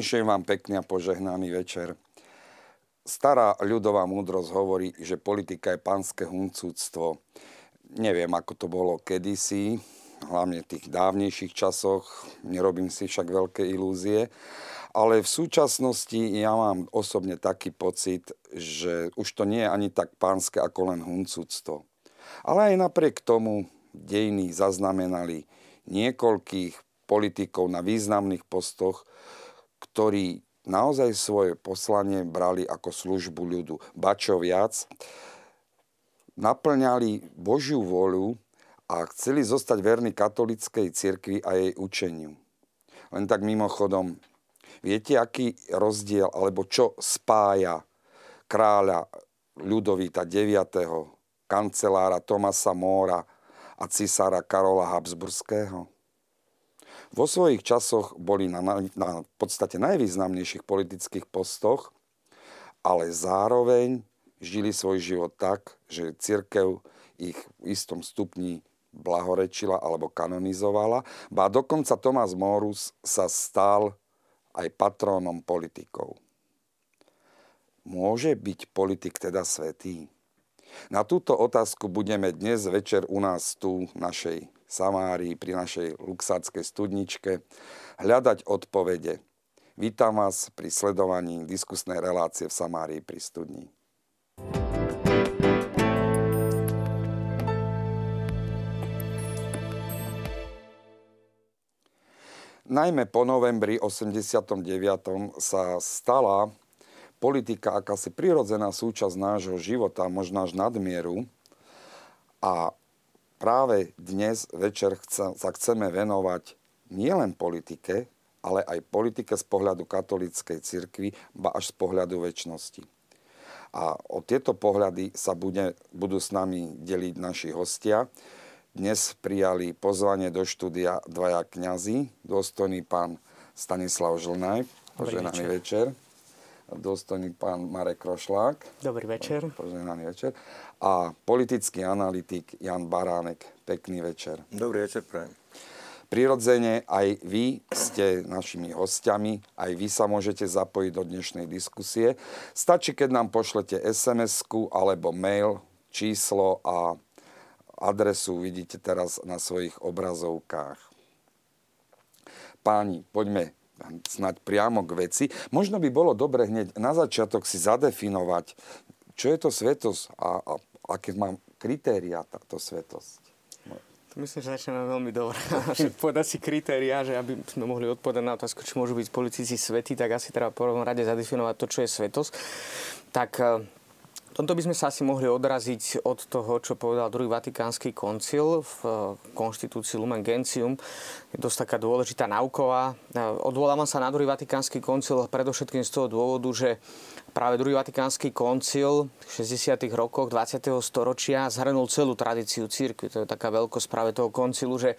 Vinšujem vám pekný a požehnaný večer. Stará ľudová múdrosť hovorí, že politika je pánske huncúctvo. Neviem, ako to bolo kedysi, hlavne v tých dávnejších časoch, nerobím si však veľké ilúzie, ale v súčasnosti ja mám osobne taký pocit, že už to nie je ani tak pánske ako len huncúctvo. Ale aj napriek tomu dejiny zaznamenali niekoľkých politikov na významných postoch, ktorí naozaj svoje poslanie brali ako službu ľudu. Ba čo viac, naplňali Božiu voľu a chceli zostať verní katolickej cirkvi a jej učeniu. Len tak mimochodom, viete, aký rozdiel, alebo čo spája kráľa Ľudovíta IX., kancelára Tomasa Móra a cisára Karola Habsburského? Vo svojich časoch boli na, na, na podstate najvýznamnejších politických postoch, ale zároveň žili svoj život tak, že církev ich v istom stupni blahorečila alebo kanonizovala. Ba dokonca Tomás Morus sa stal aj patrónom politikov. Môže byť politik teda svetý? Na túto otázku budeme dnes večer u nás tu v našej Samárii, pri našej luxáckej studničke, hľadať odpovede. Vítam vás pri sledovaní diskusnej relácie v Samárii pri studni. Najmä po novembri 89. sa stala politika akási prirodzená súčasť nášho života, možno až nadmieru. A práve dnes večer chca, sa chceme venovať nielen politike, ale aj politike z pohľadu katolíckej cirkvi, ba až z pohľadu väčšnosti. A o tieto pohľady sa bude, budú s nami deliť naši hostia. Dnes prijali pozvanie do štúdia dvaja kňazi, dôstojný pán Stanislav Žlnaj, poženaný večer. večer dôstojný pán Marek Krošlák. Dobrý večer. Poženaný večer. A politický analytik Jan Baránek. Pekný večer. Dobrý večer, prajem. Prirodzene aj vy ste našimi hostiami, aj vy sa môžete zapojiť do dnešnej diskusie. Stačí, keď nám pošlete sms alebo mail, číslo a adresu vidíte teraz na svojich obrazovkách. Páni, poďme snať priamo k veci. Možno by bolo dobre hneď na začiatok si zadefinovať, čo je to svetosť a, a aké má kritéria táto svetosť. Myslím, že začneme veľmi dobre. Povedať si kritéria, že aby sme mohli odpovedať na otázku, či môžu byť politici svety, tak asi treba v prvom rade zadefinovať to, čo je svetosť. Tak eh, tomto by sme sa asi mohli odraziť od toho, čo povedal druhý Vatikánsky koncil v eh, konštitúcii Lumen Gentium. Je dosť taká dôležitá nauková. Eh, odvolávam sa na druhý Vatikánsky koncil predovšetkým z toho dôvodu, že práve druhý Vatikánsky koncil v 60. rokoch 20. storočia zhrnul celú tradíciu církvy. To je taká veľkosť práve toho koncilu, že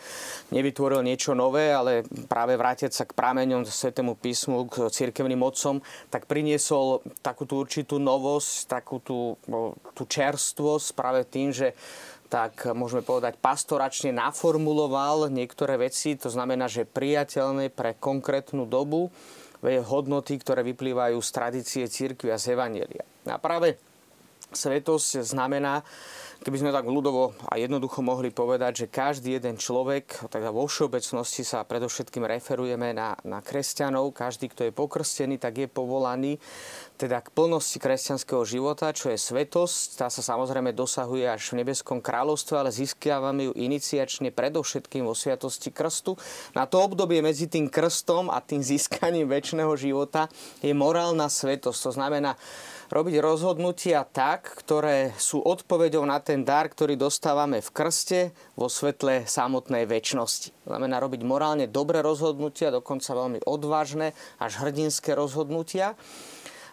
nevytvoril niečo nové, ale práve vrátiť sa k prameňom Svetému písmu, k církevným mocom, tak priniesol takú tú určitú novosť, takú tú tú, čerstvosť práve tým, že tak môžeme povedať, pastoračne naformuloval niektoré veci, to znamená, že priateľné pre konkrétnu dobu hodnoty, ktoré vyplývajú z tradície církvy a z Evanielia. A práve svetosť znamená, Keby sme tak ľudovo a jednoducho mohli povedať, že každý jeden človek, teda vo všeobecnosti sa predovšetkým referujeme na, na kresťanov, každý, kto je pokrstený, tak je povolaný teda k plnosti kresťanského života, čo je svetosť. Tá sa samozrejme dosahuje až v nebeskom kráľovstve, ale získavame ju iniciačne predovšetkým vo sviatosti krstu. Na to obdobie medzi tým krstom a tým získaním väčšného života je morálna svetosť. To znamená, robiť rozhodnutia tak, ktoré sú odpoveďou na ten dar, ktorý dostávame v krste vo svetle samotnej väčšnosti. Znamená robiť morálne dobré rozhodnutia, dokonca veľmi odvážne až hrdinské rozhodnutia.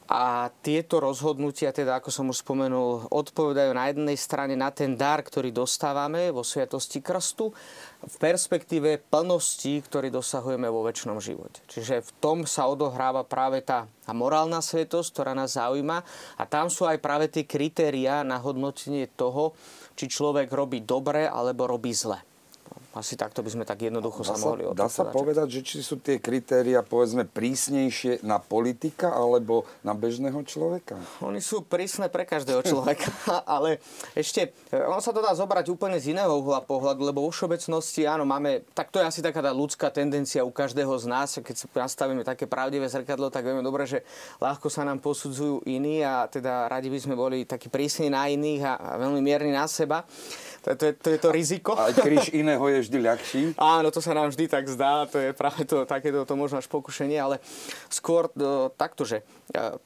A tieto rozhodnutia, teda ako som už spomenul, odpovedajú na jednej strane na ten dar, ktorý dostávame vo sviatosti krstu, v perspektíve plnosti, ktorý dosahujeme vo väčšnom živote. Čiže v tom sa odohráva práve tá, morálna svetosť, ktorá nás zaujíma a tam sú aj práve tie kritériá na hodnotenie toho, či človek robí dobre alebo robí zle. Asi takto by sme tak jednoducho dá sa mohli Dá sa povedať, že či sú tie kritéria povedzme prísnejšie na politika alebo na bežného človeka? Oni sú prísne pre každého človeka, ale ešte, e, ono sa to dá zobrať úplne z iného uhla pohľadu, lebo vo všeobecnosti, áno, máme, tak to je asi taká tá ľudská tendencia u každého z nás, keď si nastavíme také pravdivé zrkadlo, tak vieme dobre, že ľahko sa nám posudzujú iní a teda radi by sme boli takí prísni na iných a, a veľmi mierni na seba. To, to, je, to je to riziko. A kríž iného je vždy ľahší. Áno, to sa nám vždy tak zdá, to je práve to, takéto to možno až pokušenie, ale skôr uh, takto, že uh,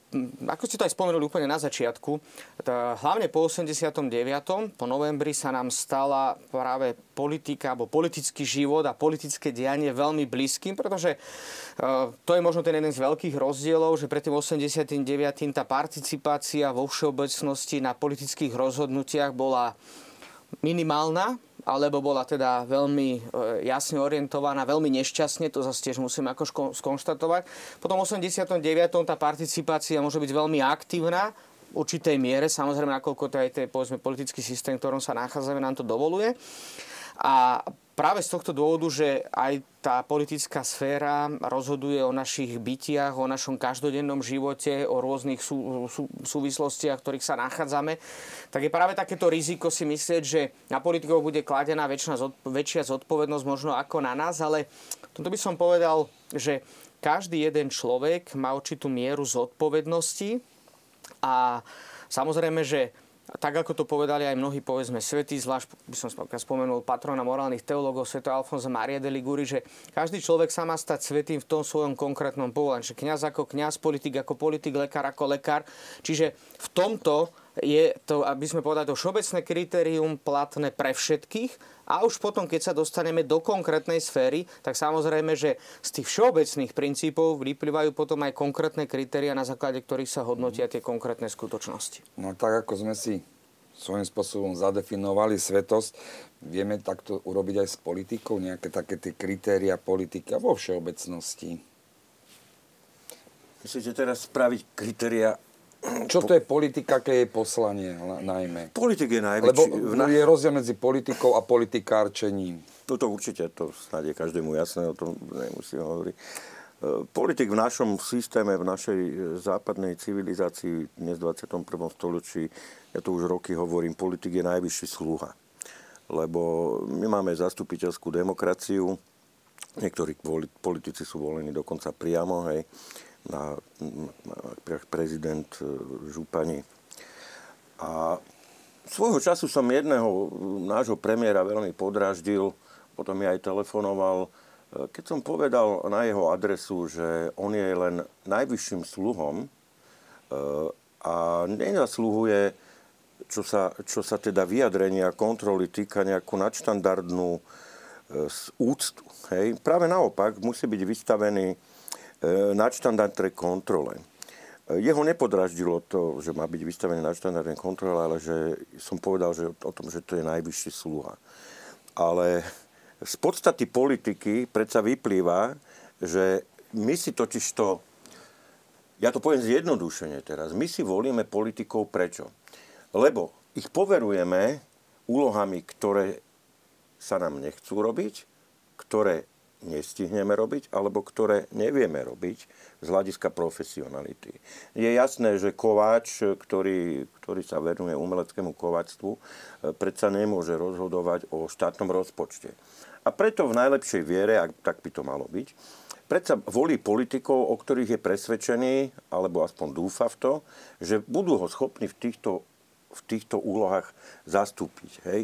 ako ste to aj spomenuli úplne na začiatku, tá, hlavne po 89. po novembri sa nám stala práve politika alebo politický život a politické dianie veľmi blízkym, pretože uh, to je možno ten jeden z veľkých rozdielov, že pred tým 89. tá participácia vo všeobecnosti na politických rozhodnutiach bola minimálna, alebo bola teda veľmi e, jasne orientovaná, veľmi nešťastne, to zase tiež musím ako skonštatovať. Potom v 89. tá participácia môže byť veľmi aktívna, v určitej miere, samozrejme, nakoľko to aj ten povedzme, politický systém, v ktorom sa nachádzame, nám to dovoluje. A práve z tohto dôvodu, že aj tá politická sféra rozhoduje o našich bytiach, o našom každodennom živote, o rôznych sú, sú, súvislostiach, v ktorých sa nachádzame, tak je práve takéto riziko si myslieť, že na politikov bude kladená väčšia, väčšia zodpovednosť možno ako na nás, ale toto by som povedal, že každý jeden človek má určitú mieru zodpovednosti a samozrejme, že tak ako to povedali aj mnohí, povedzme, svetí, zvlášť by som spomenul patrona morálnych teológov, sveto Alfonso Maria de Liguri, že každý človek sa má stať svetým v tom svojom konkrétnom povolaní. Že kňaz ako kňaz, politik ako politik, lekár ako lekár. Čiže v tomto je to, aby sme povedali, to všeobecné kritérium platné pre všetkých a už potom, keď sa dostaneme do konkrétnej sféry, tak samozrejme, že z tých všeobecných princípov vyplývajú potom aj konkrétne kritéria, na základe ktorých sa hodnotia tie konkrétne skutočnosti. No tak ako sme si svojím spôsobom zadefinovali svetosť, vieme takto urobiť aj s politikou, nejaké také tie kritéria politika vo všeobecnosti. Myslíte teraz spraviť kritéria čo to je politika, aké je poslanie najmä? Politik je najväčší. Lebo je rozdiel medzi politikou a politikárčením. No to určite, to snad je každému jasné, o tom nemusím hovoriť. E, politik v našom systéme, v našej e, západnej civilizácii dnes v 21. storočí, ja to už roky hovorím, politik je najvyšší sluha. Lebo my máme zastupiteľskú demokraciu, niektorí politici sú volení dokonca priamo, hej na, prezident e, Župani. A svojho času som jedného nášho premiéra veľmi podráždil, potom mi aj telefonoval, e, keď som povedal na jeho adresu, že on je len najvyšším sluhom e, a nezasluhuje, čo sa, čo sa teda vyjadrenia kontroly týka nejakú nadštandardnú úctu. Hej. Práve naopak musí byť vystavený E, nadštandardnej kontrole. E, jeho nepodraždilo to, že má byť vystavený nadštandardnej kontrole, ale že som povedal že o tom, že to je najvyšší sluha. Ale z podstaty politiky predsa vyplýva, že my si totiž to, ja to poviem zjednodušene teraz, my si volíme politikov prečo? Lebo ich poverujeme úlohami, ktoré sa nám nechcú robiť, ktoré nestihneme robiť, alebo ktoré nevieme robiť z hľadiska profesionality. Je jasné, že kováč, ktorý, ktorý sa venuje umeleckému kováčstvu, e, predsa nemôže rozhodovať o štátnom rozpočte. A preto v najlepšej viere, ak tak by to malo byť, predsa volí politikov, o ktorých je presvedčený, alebo aspoň dúfa v to, že budú ho schopní v týchto, v týchto úlohách zastúpiť. Hej.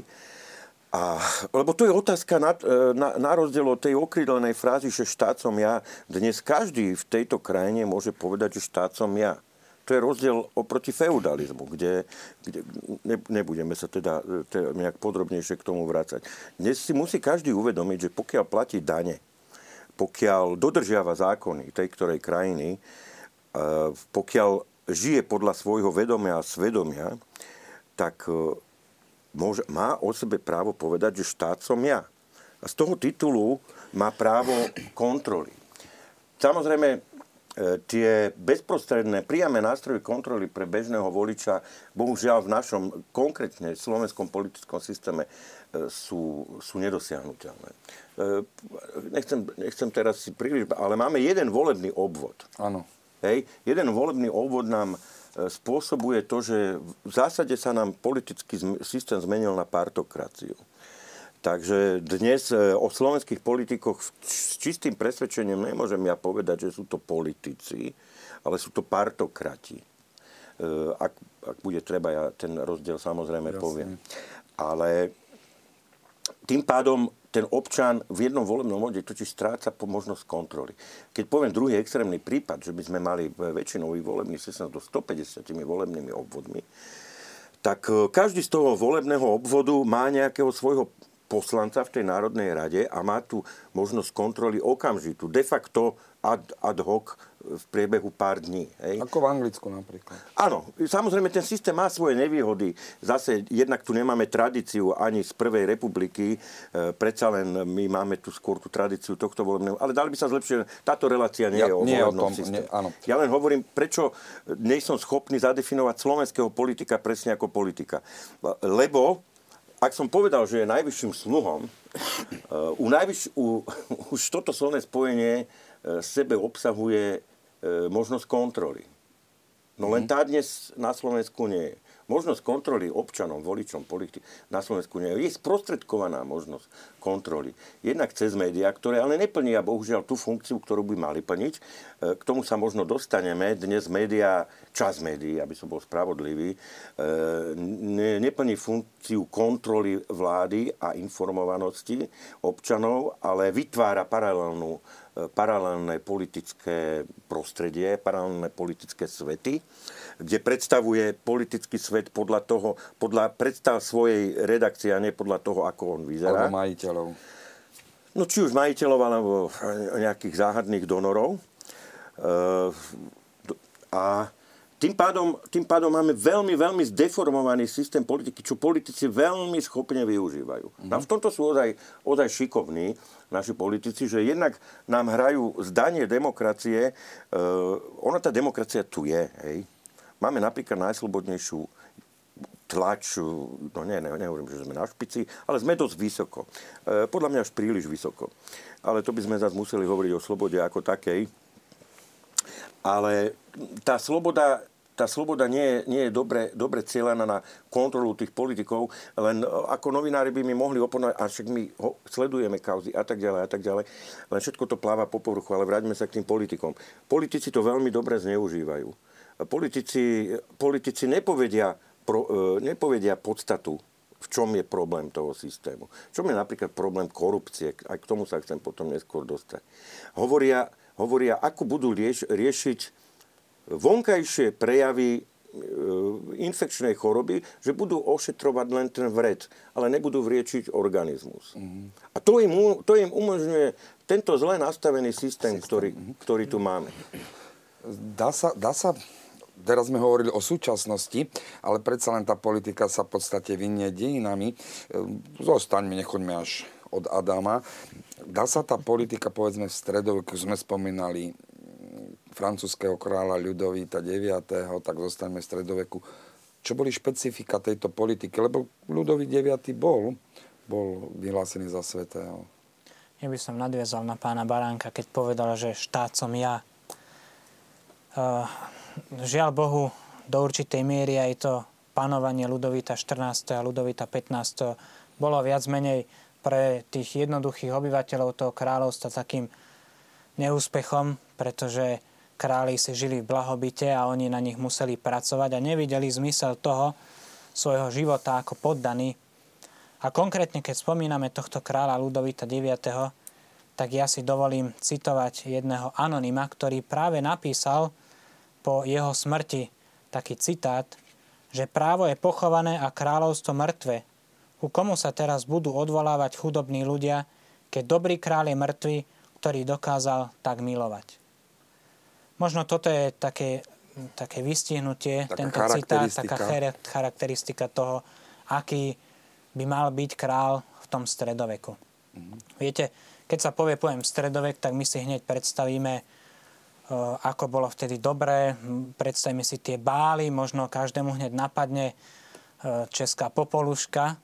A, lebo to je otázka na, e, na, na rozdiel od tej okrídlenej frázy, že štát som ja. Dnes každý v tejto krajine môže povedať, že štát som ja. To je rozdiel oproti feudalizmu, kde, kde ne, nebudeme sa teda, teda nejak podrobnejšie k tomu vrácať. Dnes si musí každý uvedomiť, že pokiaľ platí dane, pokiaľ dodržiava zákony tej ktorej krajiny, e, pokiaľ žije podľa svojho vedomia a svedomia, tak môže, má o sebe právo povedať, že štát som ja. A z toho titulu má právo kontroly. Samozrejme, tie bezprostredné priame nástroje kontroly pre bežného voliča, bohužiaľ v našom konkrétne slovenskom politickom systéme e, sú, sú nedosiahnutelné. E, nechcem, nechcem teraz si príliš, ale máme jeden volebný obvod. Áno. Hej, jeden volebný obvod nám spôsobuje to, že v zásade sa nám politický systém zmenil na partokraciu. Takže dnes e, o slovenských politikoch s čistým presvedčením nemôžem ja povedať, že sú to politici, ale sú to partokrati. E, ak, ak bude treba, ja ten rozdiel samozrejme Jasne. poviem. Ale tým pádom ten občan v jednom volebnom obvode totiž stráca po možnosť kontroly. Keď poviem druhý extrémny prípad, že by sme mali väčšinový volebný systém do 150 volebnými obvodmi, tak e, každý z toho volebného obvodu má nejakého svojho poslanca v tej Národnej rade a má tu možnosť kontroly okamžitú, de facto ad, ad hoc v priebehu pár dní. Hej. Ako v Anglicku napríklad. Áno, samozrejme ten systém má svoje nevýhody. Zase jednak tu nemáme tradíciu ani z Prvej republiky, e, predsa len my máme tu skôr tú tradíciu tohto volebného, ale dali by sa zlepšiť, táto relácia nie ja, je o nie volebnom o tom, systéme. Nie, áno. Ja len hovorím, prečo nie som schopný zadefinovať slovenského politika presne ako politika. Lebo ak som povedal, že je najvyšším sluhom, uh, u najvyš, u, už toto slovné spojenie sebe obsahuje uh, možnosť kontroly. No len mhm. tá dnes na Slovensku nie je možnosť kontroly občanom, voličom, politik na Slovensku nie je. Je sprostredkovaná možnosť kontroly. Jednak cez médiá, ktoré ale neplnia bohužiaľ tú funkciu, ktorú by mali plniť. E, k tomu sa možno dostaneme. Dnes médiá, čas médií, aby som bol spravodlivý, e, neplní funkciu kontroly vlády a informovanosti občanov, ale vytvára paralelnú paralelné politické prostredie, paralelné politické svety, kde predstavuje politický svet podľa toho, podľa predstav svojej redakcie a nie podľa toho, ako on vyzerá. Alebo majiteľov. No či už majiteľov, alebo nejakých záhadných donorov. Eh, a tým pádom, tým pádom máme veľmi, veľmi zdeformovaný systém politiky, čo politici veľmi schopne využívajú. Mm-hmm. No v tomto sú ozaj, ozaj šikovní naši politici, že jednak nám hrajú zdanie demokracie. Uh, ona tá demokracia tu je. Hej. Máme napríklad najslobodnejšiu tlač, no nie, ne, nehovorím, že sme na špici, ale sme dosť vysoko. E, podľa mňa až príliš vysoko. Ale to by sme zase museli hovoriť o slobode ako takej. Ale tá sloboda tá sloboda nie je, nie je dobre, dobre cieľaná na kontrolu tých politikov, len e, ako novinári by mi mohli oponovať, a však my ho, sledujeme kauzy a tak ďalej a tak ďalej, len všetko to pláva po povrchu, ale vráťme sa k tým politikom. Politici to veľmi dobre zneužívajú. Politici, politici nepovedia, pro, e, nepovedia podstatu v čom je problém toho systému. V čom je napríklad problém korupcie, aj k tomu sa chcem potom neskôr dostať. Hovoria, hovoria, ako budú rieš, riešiť vonkajšie prejavy e, infekčnej choroby, že budú ošetrovať len ten vred, ale nebudú vriečiť organizmus. Mm-hmm. A to im, to im umožňuje tento zle nastavený systém, systém. Ktorý, mm-hmm. ktorý tu máme. Dá sa, dá sa teraz sme hovorili o súčasnosti, ale predsa len tá politika sa v podstate vynie dejinami. E, zostaňme, nechoďme až od Adama. Dá sa tá politika, povedzme v stredoveku, sme spomínali francúzského kráľa Ľudovíta IX, tak zostaňme v stredoveku. Čo boli špecifika tejto politiky? Lebo Ľudovít IX bol, bol vyhlásený za svetého. Ja by som nadviazal na pána Baránka, keď povedal, že štát som ja. Uh, žiaľ Bohu, do určitej miery aj to panovanie Ludovita 14. a Ludovita 15. bolo viac menej pre tých jednoduchých obyvateľov toho kráľovstva takým neúspechom, pretože králi si žili v blahobite a oni na nich museli pracovať a nevideli zmysel toho svojho života ako poddaný. A konkrétne, keď spomíname tohto kráľa Ludovita IX., tak ja si dovolím citovať jedného anonyma, ktorý práve napísal po jeho smrti taký citát, že právo je pochované a kráľovstvo mŕtve. Ku komu sa teraz budú odvolávať chudobní ľudia, keď dobrý kráľ je mŕtvy, ktorý dokázal tak milovať. Možno toto je také, také vystihnutie, taká tento citát, taká charakteristika toho, aký by mal byť král v tom stredoveku. Mm-hmm. Viete, keď sa povie pojem stredovek, tak my si hneď predstavíme ako bolo vtedy dobré. Predstavíme si tie bály, možno každému hneď napadne česká popoluška.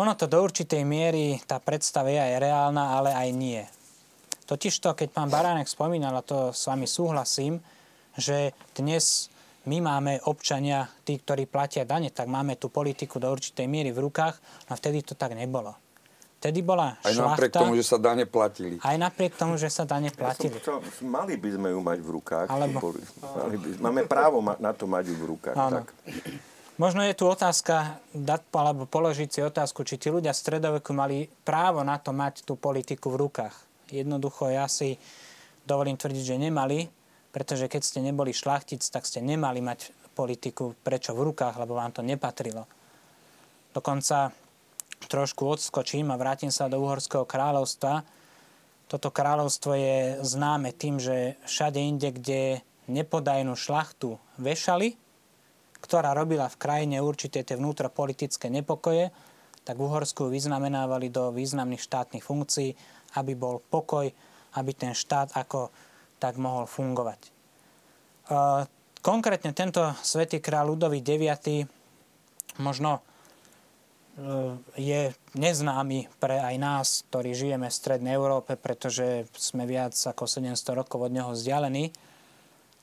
Ono to do určitej miery, tá predstava je aj reálna, ale aj nie. Totižto, keď pán Baránek spomínal, a to s vami súhlasím, že dnes my máme občania, tí, ktorí platia dane, tak máme tú politiku do určitej miery v rukách, no vtedy to tak nebolo. Vtedy bola Aj šlachta, napriek tomu, že sa dane platili. Aj napriek tomu, že sa dane platili. Ja som, mali by sme ju mať v rukách. Alebo- Boli, mali by, máme právo ma, na to mať ju v rukách. Áno. Tak. Možno je tu otázka, dať, alebo položiť si otázku, či tí ľudia v stredoveku mali právo na to mať tú politiku v rukách. Jednoducho ja si dovolím tvrdiť, že nemali, pretože keď ste neboli šlachtic, tak ste nemali mať politiku prečo v rukách, lebo vám to nepatrilo. Dokonca trošku odskočím a vrátim sa do Uhorského kráľovstva. Toto kráľovstvo je známe tým, že všade inde, kde nepodajnú šlachtu vešali, ktorá robila v krajine určité tie vnútropolitické nepokoje, tak v Uhorsku vyznamenávali do významných štátnych funkcií, aby bol pokoj, aby ten štát ako tak mohol fungovať. E, Konkrétne tento svätý kráľ Ludový IX možno e, je neznámy pre aj nás, ktorí žijeme v Strednej Európe, pretože sme viac ako 700 rokov od neho vzdialení.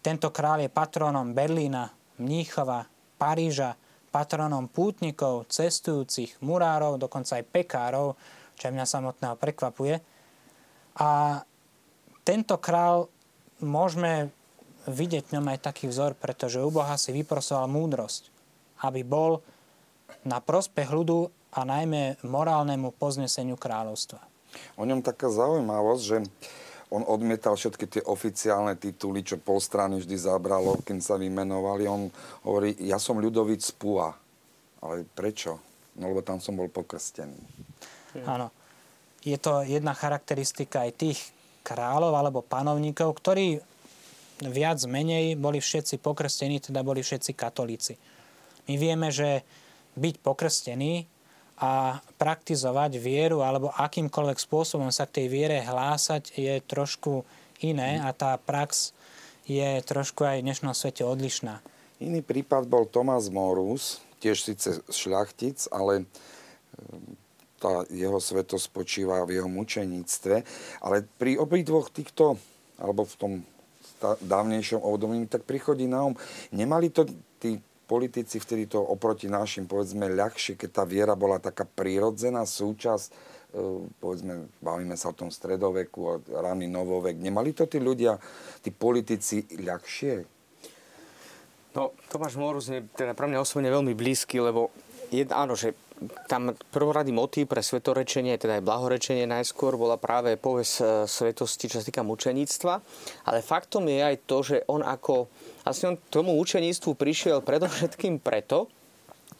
Tento král je patronom Berlína, Mníchova, Paríža, patronom pútnikov, cestujúcich, murárov, dokonca aj pekárov, čo mňa samotného prekvapuje. A tento král môžeme vidieť v ňom aj taký vzor, pretože u Boha si vyprosoval múdrosť, aby bol na prospech ľudu a najmä morálnemu pozneseniu kráľovstva. O ňom taká zaujímavosť, že on odmietal všetky tie oficiálne tituly, čo pol strany vždy zabralo, kým sa vymenovali. On hovorí, ja som ľudovic Pua. Ale prečo? No lebo tam som bol pokrstený. Áno. Je to jedna charakteristika aj tých kráľov alebo panovníkov, ktorí viac menej boli všetci pokrstení, teda boli všetci katolíci. My vieme, že byť pokrstený a praktizovať vieru alebo akýmkoľvek spôsobom sa k tej viere hlásať je trošku iné a tá prax je trošku aj v dnešnom svete odlišná. Iný prípad bol Tomás Morus, tiež síce šľachtic, ale tá jeho sveto spočíva v jeho mučeníctve. Ale pri obidvoch týchto, alebo v tom dávnejšom období, tak prichodí na um, nemali to tí politici vtedy to oproti našim, povedzme, ľahšie, keď tá viera bola taká prírodzená súčasť, e, povedzme, bavíme sa o tom stredoveku, o raný novovek. Nemali to tí ľudia, tí politici ľahšie? No, Tomáš Morus je teda pre mňa osobne veľmi blízky, lebo je, áno, že tam prvoradý motív pre svetorečenie, teda aj blahorečenie najskôr, bola práve povesť e, svetosti, čo sa týka mučeníctva. Ale faktom je aj to, že on ako... Vlastne on tomu učeníctvu prišiel predovšetkým preto,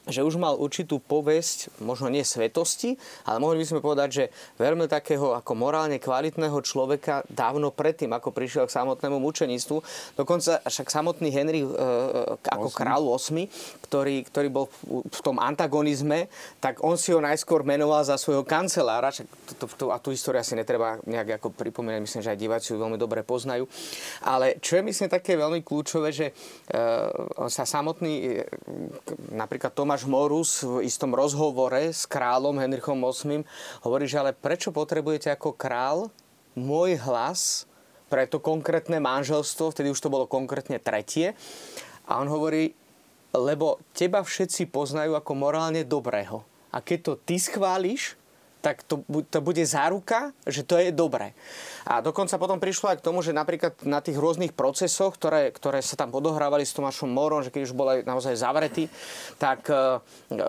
že už mal určitú povesť, možno nie svetosti, ale mohli by sme povedať, že veľmi takého ako morálne kvalitného človeka dávno predtým, ako prišiel k samotnému mučeníctvu. Dokonca však samotný Henry e, ako Osmi. král 8, ktorý, ktorý bol v, v tom antagonizme, tak on si ho najskôr menoval za svojho kancelára. Však to, to, to, a tú históriu asi netreba nejak ako pripomínať, myslím, že aj diváci ju veľmi dobre poznajú. Ale čo je myslím také veľmi kľúčové, že e, sa samotný, e, napríklad Tomáš Morus v istom rozhovore s kráľom Henrichom VIII hovorí, že ale prečo potrebujete ako král môj hlas pre to konkrétne manželstvo, vtedy už to bolo konkrétne tretie. A on hovorí, lebo teba všetci poznajú ako morálne dobrého. A keď to ty schváliš, tak to, to bude záruka, že to je dobré. A dokonca potom prišlo aj k tomu, že napríklad na tých rôznych procesoch, ktoré, ktoré sa tam odohrávali s Tomášom Morom, že keď už bol aj naozaj zavretý, tak e, e,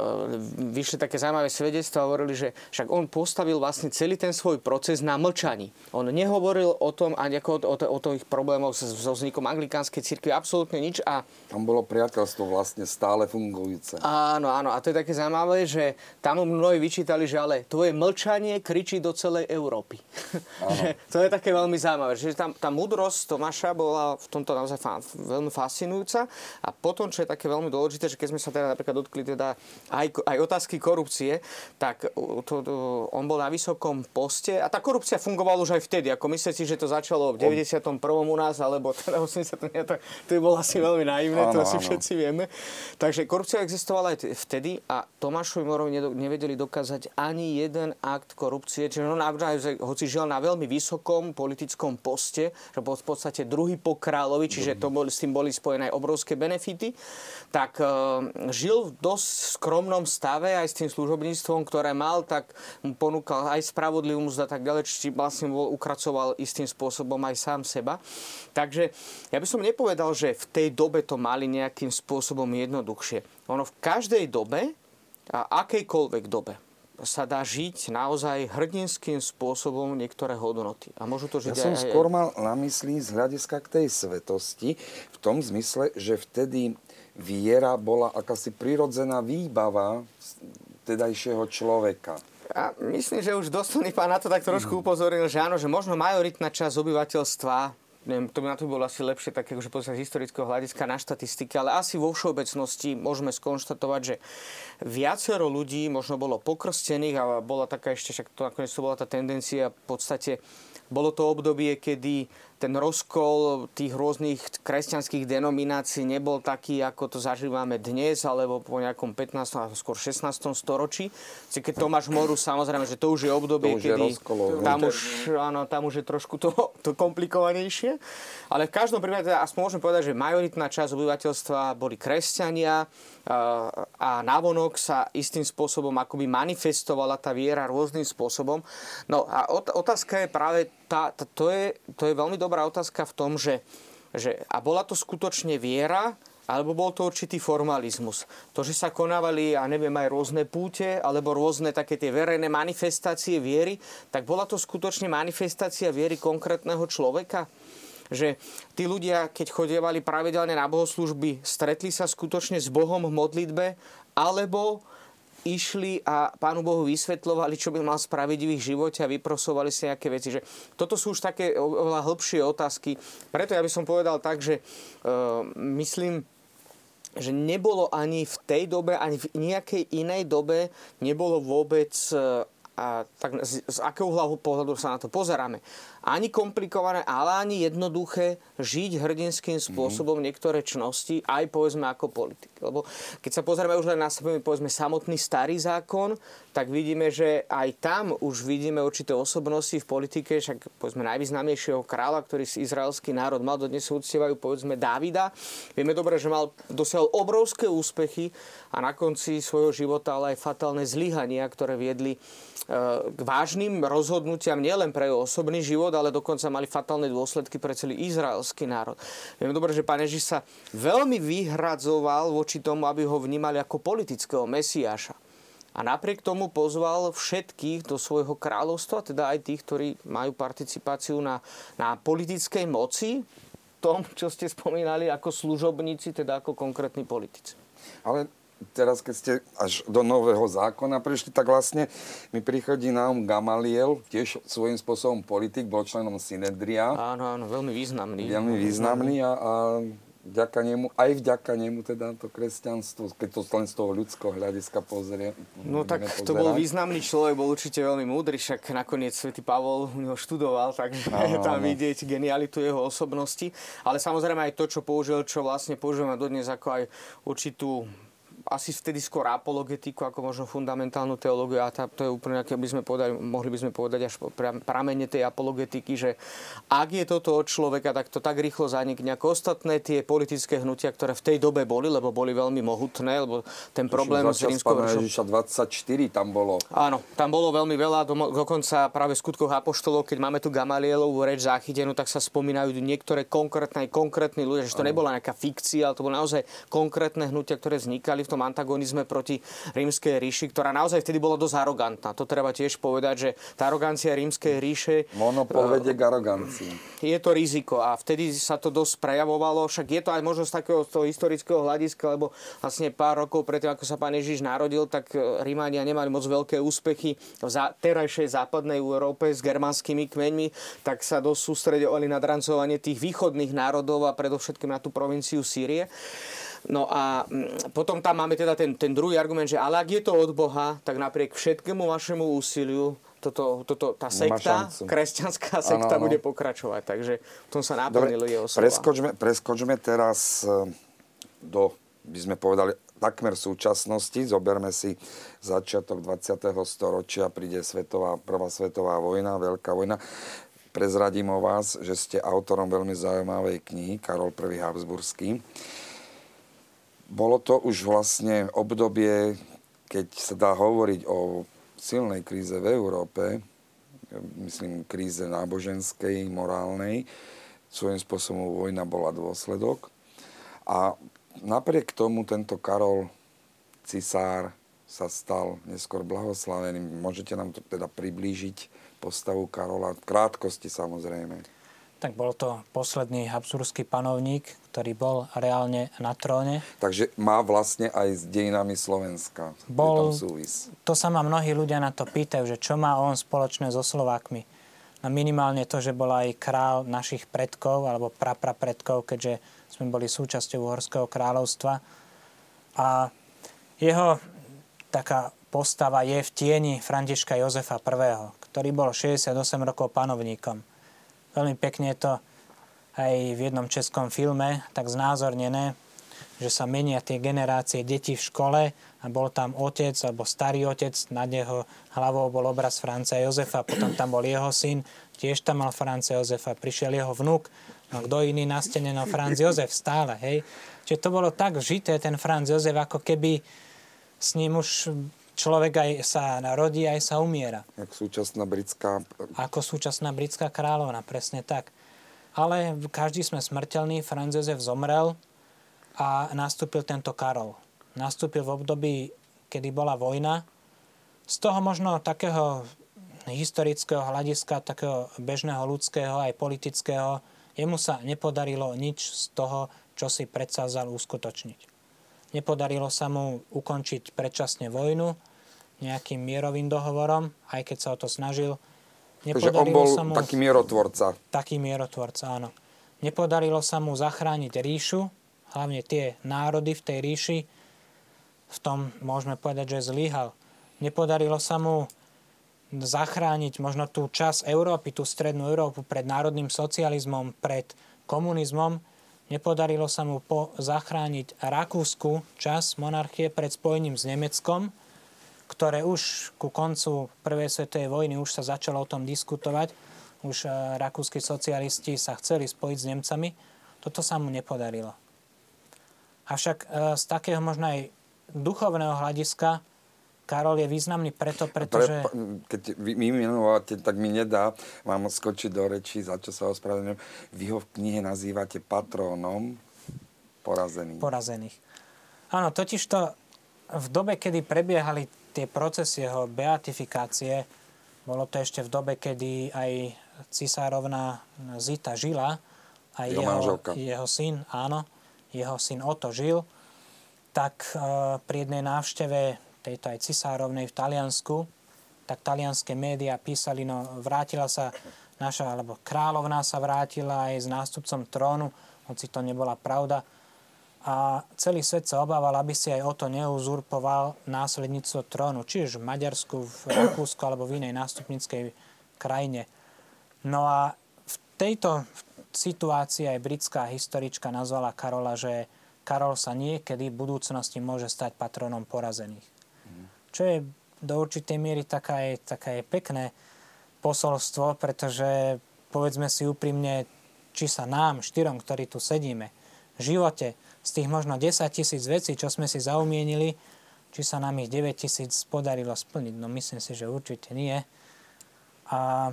vyšli také zaujímavé svedectvá a hovorili, že však on postavil vlastne celý ten svoj proces na mlčaní. On nehovoril o tom ani ako o, o, o tých problémoch so, vznikom anglikánskej cirkvi, absolútne nič a Tam bolo priateľstvo vlastne stále fungujúce. Áno, áno. A to je také zaujímavé, že tam mnohí vyčítali, že ale tvoje mlčanie kričí do celej Európy. to je také veľmi zaujímavé. Že tam, tá múdrosť Tomáša bola v tomto naozaj fa- veľmi fascinujúca. A potom, čo je také veľmi dôležité, že keď sme sa teda napríklad dotkli teda aj, aj otázky korupcie, tak to, to, on bol na vysokom poste a tá korupcia fungovala už aj vtedy. Ako myslíte si, že to začalo v 91. u nás, alebo teda 80. to, to je bolo asi veľmi naivné, to asi všetci vieme. Takže korupcia existovala aj vtedy a Tomášovi Morovi nevedeli dokázať ani jeden akt korupcie. Čiže on naozaj, hoci žil na veľmi vysokom politickom poste, že bol v podstate druhý po kráľovi, čiže to boli, s tým boli spojené aj obrovské benefity, tak uh, žil v dosť skromnom stave aj s tým služobníctvom, ktoré mal, tak mu ponúkal aj spravodlivú a tak ďalej, či vlastne bol, ukracoval istým spôsobom aj sám seba. Takže ja by som nepovedal, že v tej dobe to mali nejakým spôsobom jednoduchšie. Ono v každej dobe a akejkoľvek dobe sa dá žiť naozaj hrdinským spôsobom niektoré hodnoty. A môžu to žiť ja som aj, skôr mal na mysli z hľadiska k tej svetosti v tom zmysle, že vtedy viera bola akási prirodzená výbava tedajšieho človeka. A myslím, že už dostojný pán na to tak trošku upozoril, že áno, že možno majoritná časť obyvateľstva neviem, to by na to bolo asi lepšie také, že pozrieť z historického hľadiska na štatistiky, ale asi vo všeobecnosti môžeme skonštatovať, že viacero ľudí možno bolo pokrstených a bola taká ešte, však to nakoniec to bola tá tendencia. V podstate bolo to obdobie, kedy ten rozkol tých rôznych kresťanských denominácií nebol taký, ako to zažívame dnes, alebo po nejakom 15. a skôr 16. storočí. Keď Tomáš Moru, samozrejme, že to už je obdobie, to už kedy je rozkolov, tam, už, áno, tam už je trošku to, to komplikovanejšie. Ale v každom prípade, teda aspoň môžem povedať, že majoritná časť obyvateľstva boli kresťania a navonok sa istým spôsobom akoby manifestovala tá viera rôznym spôsobom. No a otázka je práve tá, tá, to, je, to je veľmi dobrá otázka v tom, že, že a bola to skutočne viera, alebo bol to určitý formalizmus. To, že sa konávali, a neviem, aj rôzne púte, alebo rôzne také tie verejné manifestácie viery, tak bola to skutočne manifestácia viery konkrétneho človeka? Že tí ľudia, keď chodievali pravidelne na bohoslužby, stretli sa skutočne s Bohom v modlitbe, alebo išli a Pánu Bohu vysvetľovali, čo by mal spraviť v ich živote a vyprosovali si nejaké veci. Že toto sú už také oveľa hĺbšie otázky. Preto ja by som povedal tak, že uh, myslím, že nebolo ani v tej dobe, ani v nejakej inej dobe nebolo vôbec uh, a tak z, z akého hlavu pohľadu sa na to pozeráme ani komplikované, ale ani jednoduché žiť hrdinským spôsobom mm-hmm. niektoré čnosti, aj povedzme ako politik. Lebo keď sa pozrieme už len na sebe, povedzme samotný starý zákon, tak vidíme, že aj tam už vidíme určité osobnosti v politike, však povedzme najvýznamnejšieho kráľa, ktorý si izraelský národ mal, dodnes uctievajú povedzme Dávida. Vieme dobre, že mal, dosiahol obrovské úspechy a na konci svojho života ale aj fatálne zlyhania, ktoré viedli e, k vážnym rozhodnutiam nielen pre jeho osobný život, ale dokonca mali fatálne dôsledky pre celý izraelský národ. Viem dobre, že pán Ježiš sa veľmi vyhradzoval voči tomu, aby ho vnímali ako politického mesiáša. A napriek tomu pozval všetkých do svojho kráľovstva, teda aj tých, ktorí majú participáciu na, na politickej moci, tom, čo ste spomínali, ako služobníci, teda ako konkrétni politici. Ale teraz, keď ste až do nového zákona prišli, tak vlastne mi prichodí na um Gamaliel, tiež svojím spôsobom politik, bol členom Synedria. Áno, áno, veľmi významný. Veľmi významný a, a vďaka nemu, aj vďaka nemu teda to kresťanstvo, keď to len z toho ľudského hľadiska pozrie. No tak pozerať. to bol významný človek, bol určite veľmi múdry, však nakoniec svätý Pavol u neho študoval, takže áno, tam áno. vidieť genialitu jeho osobnosti. Ale samozrejme aj to, čo použil, čo vlastne používame dodnes ako aj určitú asi vtedy skôr apologetiku ako možno fundamentálnu teológiu a tá, to je úplne nejaké, by sme povedali, mohli by sme povedať až pramene tej apologetiky, že ak je toto od človeka, tak to tak rýchlo zanikne ako ostatné tie politické hnutia, ktoré v tej dobe boli, lebo boli veľmi mohutné, lebo ten problém s rímskou Ježiša 24 tam bolo. Áno, tam bolo veľmi veľa, dokonca práve v skutkoch apoštolov, keď máme tu Gamalielovú reč zachytenú, tak sa spomínajú niektoré konkrétne, konkrétni ľudia, že to nebola nejaká fikcia, ale to bolo naozaj konkrétne hnutia, ktoré vznikali v tom tom antagonizme proti rímskej ríši, ktorá naozaj vtedy bola dosť arogantná. To treba tiež povedať, že tá arogancia rímskej ríše... Monopol vedie k arogancii. Je to riziko a vtedy sa to dosť prejavovalo, však je to aj možno z takého toho historického hľadiska, lebo vlastne pár rokov predtým, ako sa pán Ježiš narodil, tak e, Rímania nemali moc veľké úspechy v terajšej západnej Európe s germánskymi kmeňmi, tak sa dosť sústredovali na drancovanie tých východných národov a predovšetkým na tú provinciu Sýrie. No a mm, potom tam máme teda ten, ten druhý argument, že ale ak je to od Boha, tak napriek všetkému vašemu úsiliu toto, toto, tá sekta, kresťanská sekta ano, ano. bude pokračovať. Takže v tom sa naplnili jeho slova. Preskočme, preskočme teraz e, do, by sme povedali, takmer súčasnosti. Zoberme si začiatok 20. storočia, príde svetová, prvá svetová vojna, veľká vojna. Prezradím o vás, že ste autorom veľmi zaujímavej knihy Karol I. Habsburský. Bolo to už vlastne obdobie, keď sa dá hovoriť o silnej kríze v Európe, myslím kríze náboženskej, morálnej, svojím spôsobom vojna bola dôsledok. A napriek tomu tento Karol Cisár sa stal neskôr blahoslaveným. Môžete nám to teda priblížiť postavu Karola. V krátkosti samozrejme. Tak bol to posledný habsburský panovník, ktorý bol reálne na tróne. Takže má vlastne aj s dejinami Slovenska. Bol, súvis. To sa ma mnohí ľudia na to pýtajú, že čo má on spoločné so Slovákmi. No minimálne to, že bol aj král našich predkov, alebo praprapredkov, keďže sme boli súčasťou Uhorského kráľovstva. A jeho taká postava je v tieni Františka Jozefa I ktorý bol 68 rokov panovníkom. Veľmi pekne to aj v jednom českom filme tak znázornené, že sa menia tie generácie detí v škole a bol tam otec alebo starý otec, nad jeho hlavou bol obraz Franca Jozefa, potom tam bol jeho syn, tiež tam mal Franca Jozefa, prišiel jeho vnúk, no kto iný na stene, no Franz Jozef stále, hej. Čiže to bolo tak žité, ten Franz Jozef, ako keby s ním už človek aj sa narodí, aj sa umiera. Ako súčasná britská... Ako súčasná britská kráľovna, presne tak. Ale každý sme smrteľní, Franz Josef zomrel a nastúpil tento Karol. Nastúpil v období, kedy bola vojna. Z toho možno takého historického hľadiska, takého bežného ľudského aj politického, jemu sa nepodarilo nič z toho, čo si predsázal uskutočniť. Nepodarilo sa mu ukončiť predčasne vojnu nejakým mierovým dohovorom, aj keď sa o to snažil. Nepodarilo on bol sa mu, taký mierotvorca. Taký mierotvorca, áno. Nepodarilo sa mu zachrániť ríšu, hlavne tie národy v tej ríši. V tom môžeme povedať, že zlyhal. Nepodarilo sa mu zachrániť možno tú časť Európy, tú strednú Európu pred národným socializmom, pred komunizmom, Nepodarilo sa mu po zachrániť Rakúsku čas monarchie pred spojením s Nemeckom, ktoré už ku koncu Prvej svetovej vojny už sa začalo o tom diskutovať. Už e, rakúsky socialisti sa chceli spojiť s Nemcami. Toto sa mu nepodarilo. Avšak e, z takého možno aj duchovného hľadiska Karol je významný preto, pretože... Pre, keď vy menovate, tak mi nedá vám skočiť do reči, za čo sa ospravedlňujem. Vy ho v knihe nazývate patrónom porazených. Porazených. Áno, totiž to v dobe, kedy prebiehali tie procesy jeho beatifikácie, bolo to ešte v dobe, kedy aj cisárovna Zita žila, aj jeho, jeho, jeho syn, áno, jeho syn Oto žil, tak e, pri jednej návšteve tejto aj cisárovnej v Taliansku, tak talianské médiá písali, no vrátila sa naša, alebo kráľovná sa vrátila aj s nástupcom trónu, hoci to nebola pravda. A celý svet sa obával, aby si aj o to neuzurpoval následníctvo trónu, či už v Maďarsku, v Rakúsku alebo v inej nástupnickej krajine. No a v tejto situácii aj britská historička nazvala Karola, že Karol sa niekedy v budúcnosti môže stať patronom porazených čo je do určitej miery taká je, taká je pekné posolstvo, pretože povedzme si úprimne, či sa nám, štyrom, ktorí tu sedíme, v živote z tých možno 10 tisíc vecí, čo sme si zaumienili, či sa nám ich 9 tisíc podarilo splniť. No myslím si, že určite nie. A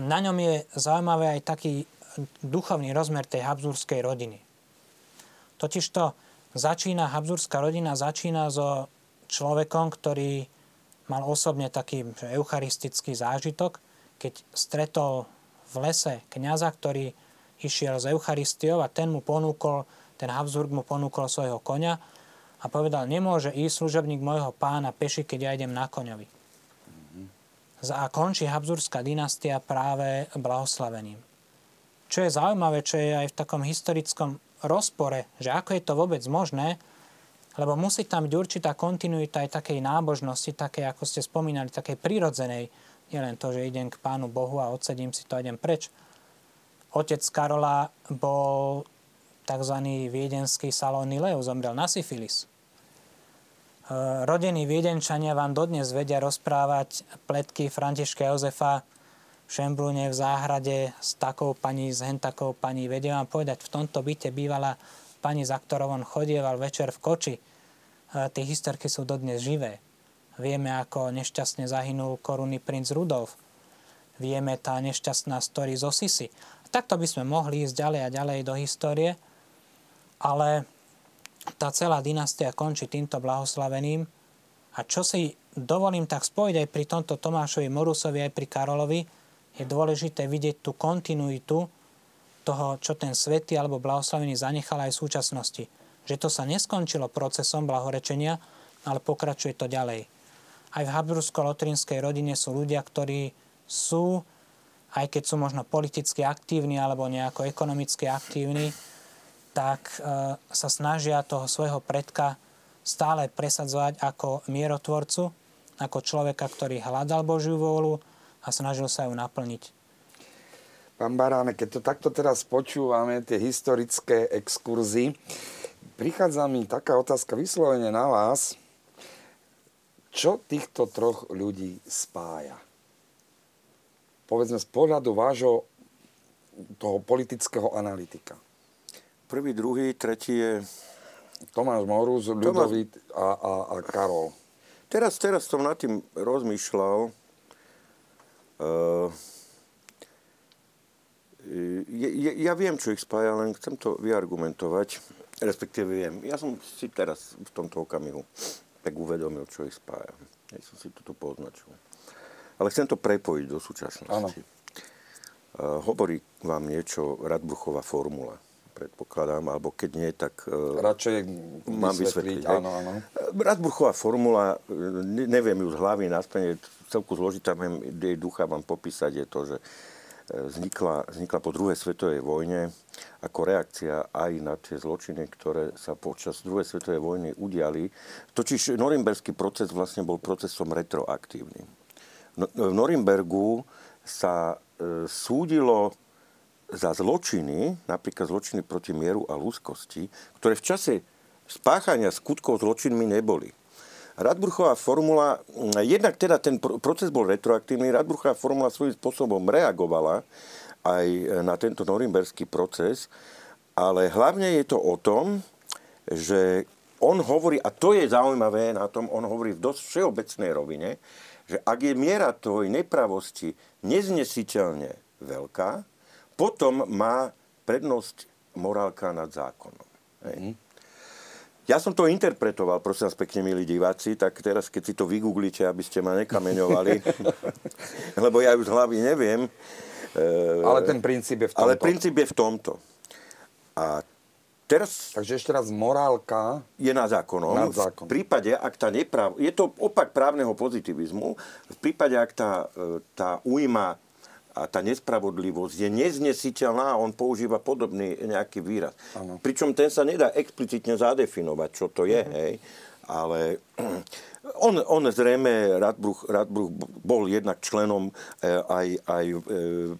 na ňom je zaujímavé aj taký duchovný rozmer tej habsburskej rodiny. Totižto začína, Habsburská rodina začína so človekom, ktorý mal osobne taký eucharistický zážitok, keď stretol v lese kniaza, ktorý išiel z Eucharistiou a ten mu ponúkol, ten Habsburg mu ponúkol svojho konia a povedal, nemôže ísť služobník môjho pána peši, keď ja idem na koňovi. A končí Habsburská dynastia práve blahoslavením. Čo je zaujímavé, čo je aj v takom historickom rozpore, že ako je to vôbec možné, lebo musí tam byť určitá kontinuita aj takej nábožnosti, takej, ako ste spomínali, takej prirodzenej. Nie len to, že idem k Pánu Bohu a odsedím si to a idem preč. Otec Karola bol tzv. viedenský salónny Leo, zomrel na syfilis. E, rodení viedenčania vám dodnes vedia rozprávať pletky Františka Jozefa v Šembrúne v záhrade s takou pani, s hentakou pani. Vedia vám povedať, v tomto byte bývala pani, za ktorou on chodieval večer v koči. Tie historky sú dodnes živé. Vieme, ako nešťastne zahynul korunný princ Rudolf. Vieme tá nešťastná story zo Sisi. Takto by sme mohli ísť ďalej a ďalej do histórie, ale tá celá dynastia končí týmto blahoslaveným. A čo si dovolím tak spojiť aj pri tomto Tomášovi Morusovi, aj pri Karolovi, je dôležité vidieť tú kontinuitu toho, čo ten svetý alebo blahoslavený zanechal aj v súčasnosti. Že to sa neskončilo procesom blahorečenia, ale pokračuje to ďalej. Aj v Habsbursko-Lotrinskej rodine sú ľudia, ktorí sú, aj keď sú možno politicky aktívni alebo nejako ekonomicky aktívni, tak e, sa snažia toho svojho predka stále presadzovať ako mierotvorcu, ako človeka, ktorý hľadal Božiu vôľu a snažil sa ju naplniť. Pán Baráne, keď to takto teraz počúvame, tie historické exkurzy, prichádza mi taká otázka vyslovene na vás. Čo týchto troch ľudí spája? Povedzme z pohľadu vášho toho politického analytika. Prvý, druhý, tretí je... Tomáš Morus, Ľudovít a, a, a Karol. Teraz, teraz som nad tým rozmýšľal. Uh, ja, ja viem, čo ich spája, len chcem to vyargumentovať. Respektíve viem. Ja som si teraz v tomto okamihu tak uvedomil, čo ich spája. Ja som si to tu poznačil. Ale chcem to prepojiť do súčasnosti. Uh, hovorí vám niečo Radbruchová formula predpokladám, alebo keď nie, tak uh, Radšej mám vysvetliť. Áno, áno. Radbruchová formula, neviem ju z hlavy naspäť, celku zložitá, jej ducha vám popísať, je to, že vznikla, vznikla po druhej svetovej vojne ako reakcia aj na tie zločiny, ktoré sa počas druhej svetovej vojny udiali. Totiž norimberský proces vlastne bol procesom retroaktívnym. No, v Norimbergu sa e, súdilo za zločiny, napríklad zločiny proti mieru a ľudskosti, ktoré v čase spáchania skutkov zločinmi neboli. Radbruchová formula, mm, jednak teda ten proces bol retroaktívny, Radbruchová formula svojím spôsobom reagovala aj na tento norimberský proces, ale hlavne je to o tom, že on hovorí, a to je zaujímavé na tom, on hovorí v dosť všeobecnej rovine, že ak je miera tvojej nepravosti neznesiteľne veľká, potom má prednosť morálka nad zákonom. Hej. Mm. Ja som to interpretoval, prosím vás pekne, milí diváci, tak teraz, keď si to vygooglite, aby ste ma nekameňovali, lebo ja už hlavy neviem. Eh, ale ten princíp je v tomto. Ale princíp je v tomto. A teraz... Takže ešte raz, morálka... Je na zákonom. Na zákon. V prípade, ak tá nepráv... Je to opak právneho pozitivizmu. V prípade, ak tá, eh, tá újma a tá nespravodlivosť je neznesiteľná on používa podobný nejaký výraz. Ano. Pričom ten sa nedá explicitne zadefinovať, čo to je, uh-huh. hej. Ale on, on zrejme, Radbruch, Radbruch bol jednak členom e, aj, aj e,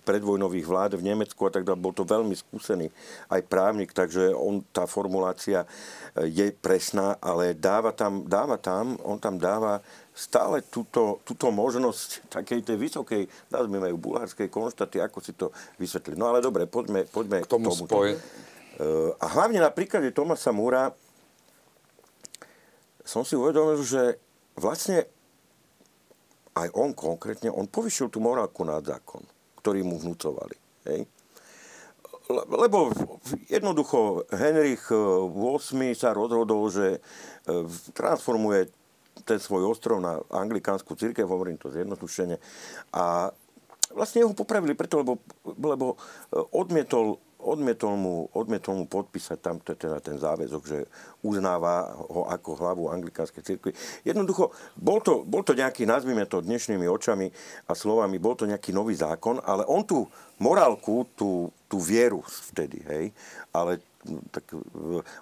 predvojnových vlád v Nemecku a tak ďalej. Bol to veľmi skúsený aj právnik, takže on, tá formulácia e, je presná, ale dáva tam, dáva tam, on tam dáva stále túto, túto možnosť takej tej vysokej, nazvime ju bulharskej konštaty, ako si to vysvetliť. No ale dobre, poďme, poďme k tomu. K tomu. Spoj... A hlavne na príklade Tomasa Múra som si uvedomil, že vlastne aj on konkrétne, on povyšil tú morálku nad zákon, ktorý mu vnúcovali. Hej? lebo jednoducho Henrich VIII sa rozhodol, že transformuje ten svoj ostrov na anglikánsku církev, hovorím to zjednodušene. A vlastne ho popravili preto, lebo, lebo e, odmietol, odmietol, mu, odmietol mu podpísať tam teda ten záväzok, že uznáva ho ako hlavu anglikánskej cirkvi. Jednoducho, bol to, bol to nejaký, nazvime to dnešnými očami a slovami, bol to nejaký nový zákon, ale on tú morálku, tú, tú vieru vtedy, hej, ale tak, e,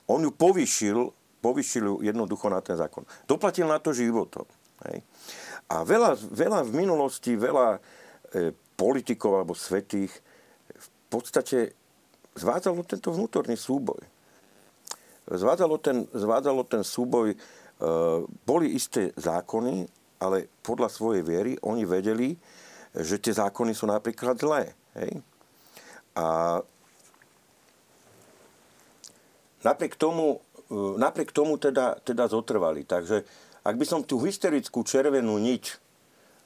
on ju povýšil povyšili jednoducho na ten zákon. Doplatil na to životom. A veľa, veľa v minulosti, veľa e, politikov alebo svetých v podstate zvádzalo tento vnútorný súboj. Zvádzalo ten, zvádzalo ten súboj, e, boli isté zákony, ale podľa svojej viery oni vedeli, že tie zákony sú napríklad zlé. Hej? A napriek tomu napriek tomu teda, teda zotrvali. Takže ak by som tú hysterickú červenú niť,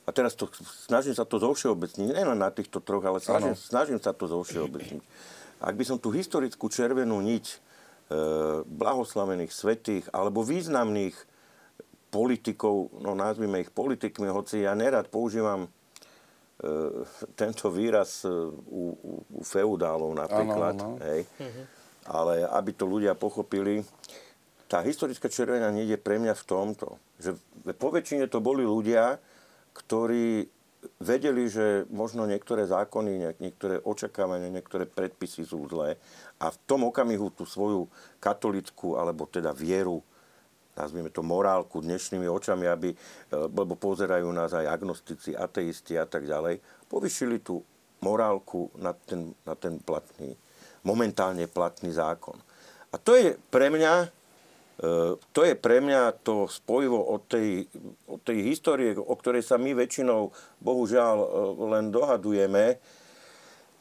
a teraz to, snažím sa to zovšeobecniť, nie na týchto troch, ale snažím, snažím sa to zovšeobecniť. Ak by som tú historickú červenú niť e, blahoslavených, svetých alebo významných politikov, no nazvime ich politikmi, hoci ja nerad používam e, tento výraz u, u, u feudálov napríklad, ano, ano. Hej. Mhm ale aby to ľudia pochopili, tá historická červená nie je pre mňa v tomto, že po väčšine to boli ľudia, ktorí vedeli, že možno niektoré zákony, niektoré očakávania, niektoré predpisy sú zlé a v tom okamihu tú svoju katolickú, alebo teda vieru, nazvime to morálku dnešnými očami, aby, lebo pozerajú nás aj agnostici, ateisti a tak ďalej, povyšili tú morálku na ten, na ten platný momentálne platný zákon. A to je pre mňa, e, to je pre mňa to spojivo od tej, od tej histórie, o ktorej sa my väčšinou, bohužiaľ, e, len dohadujeme,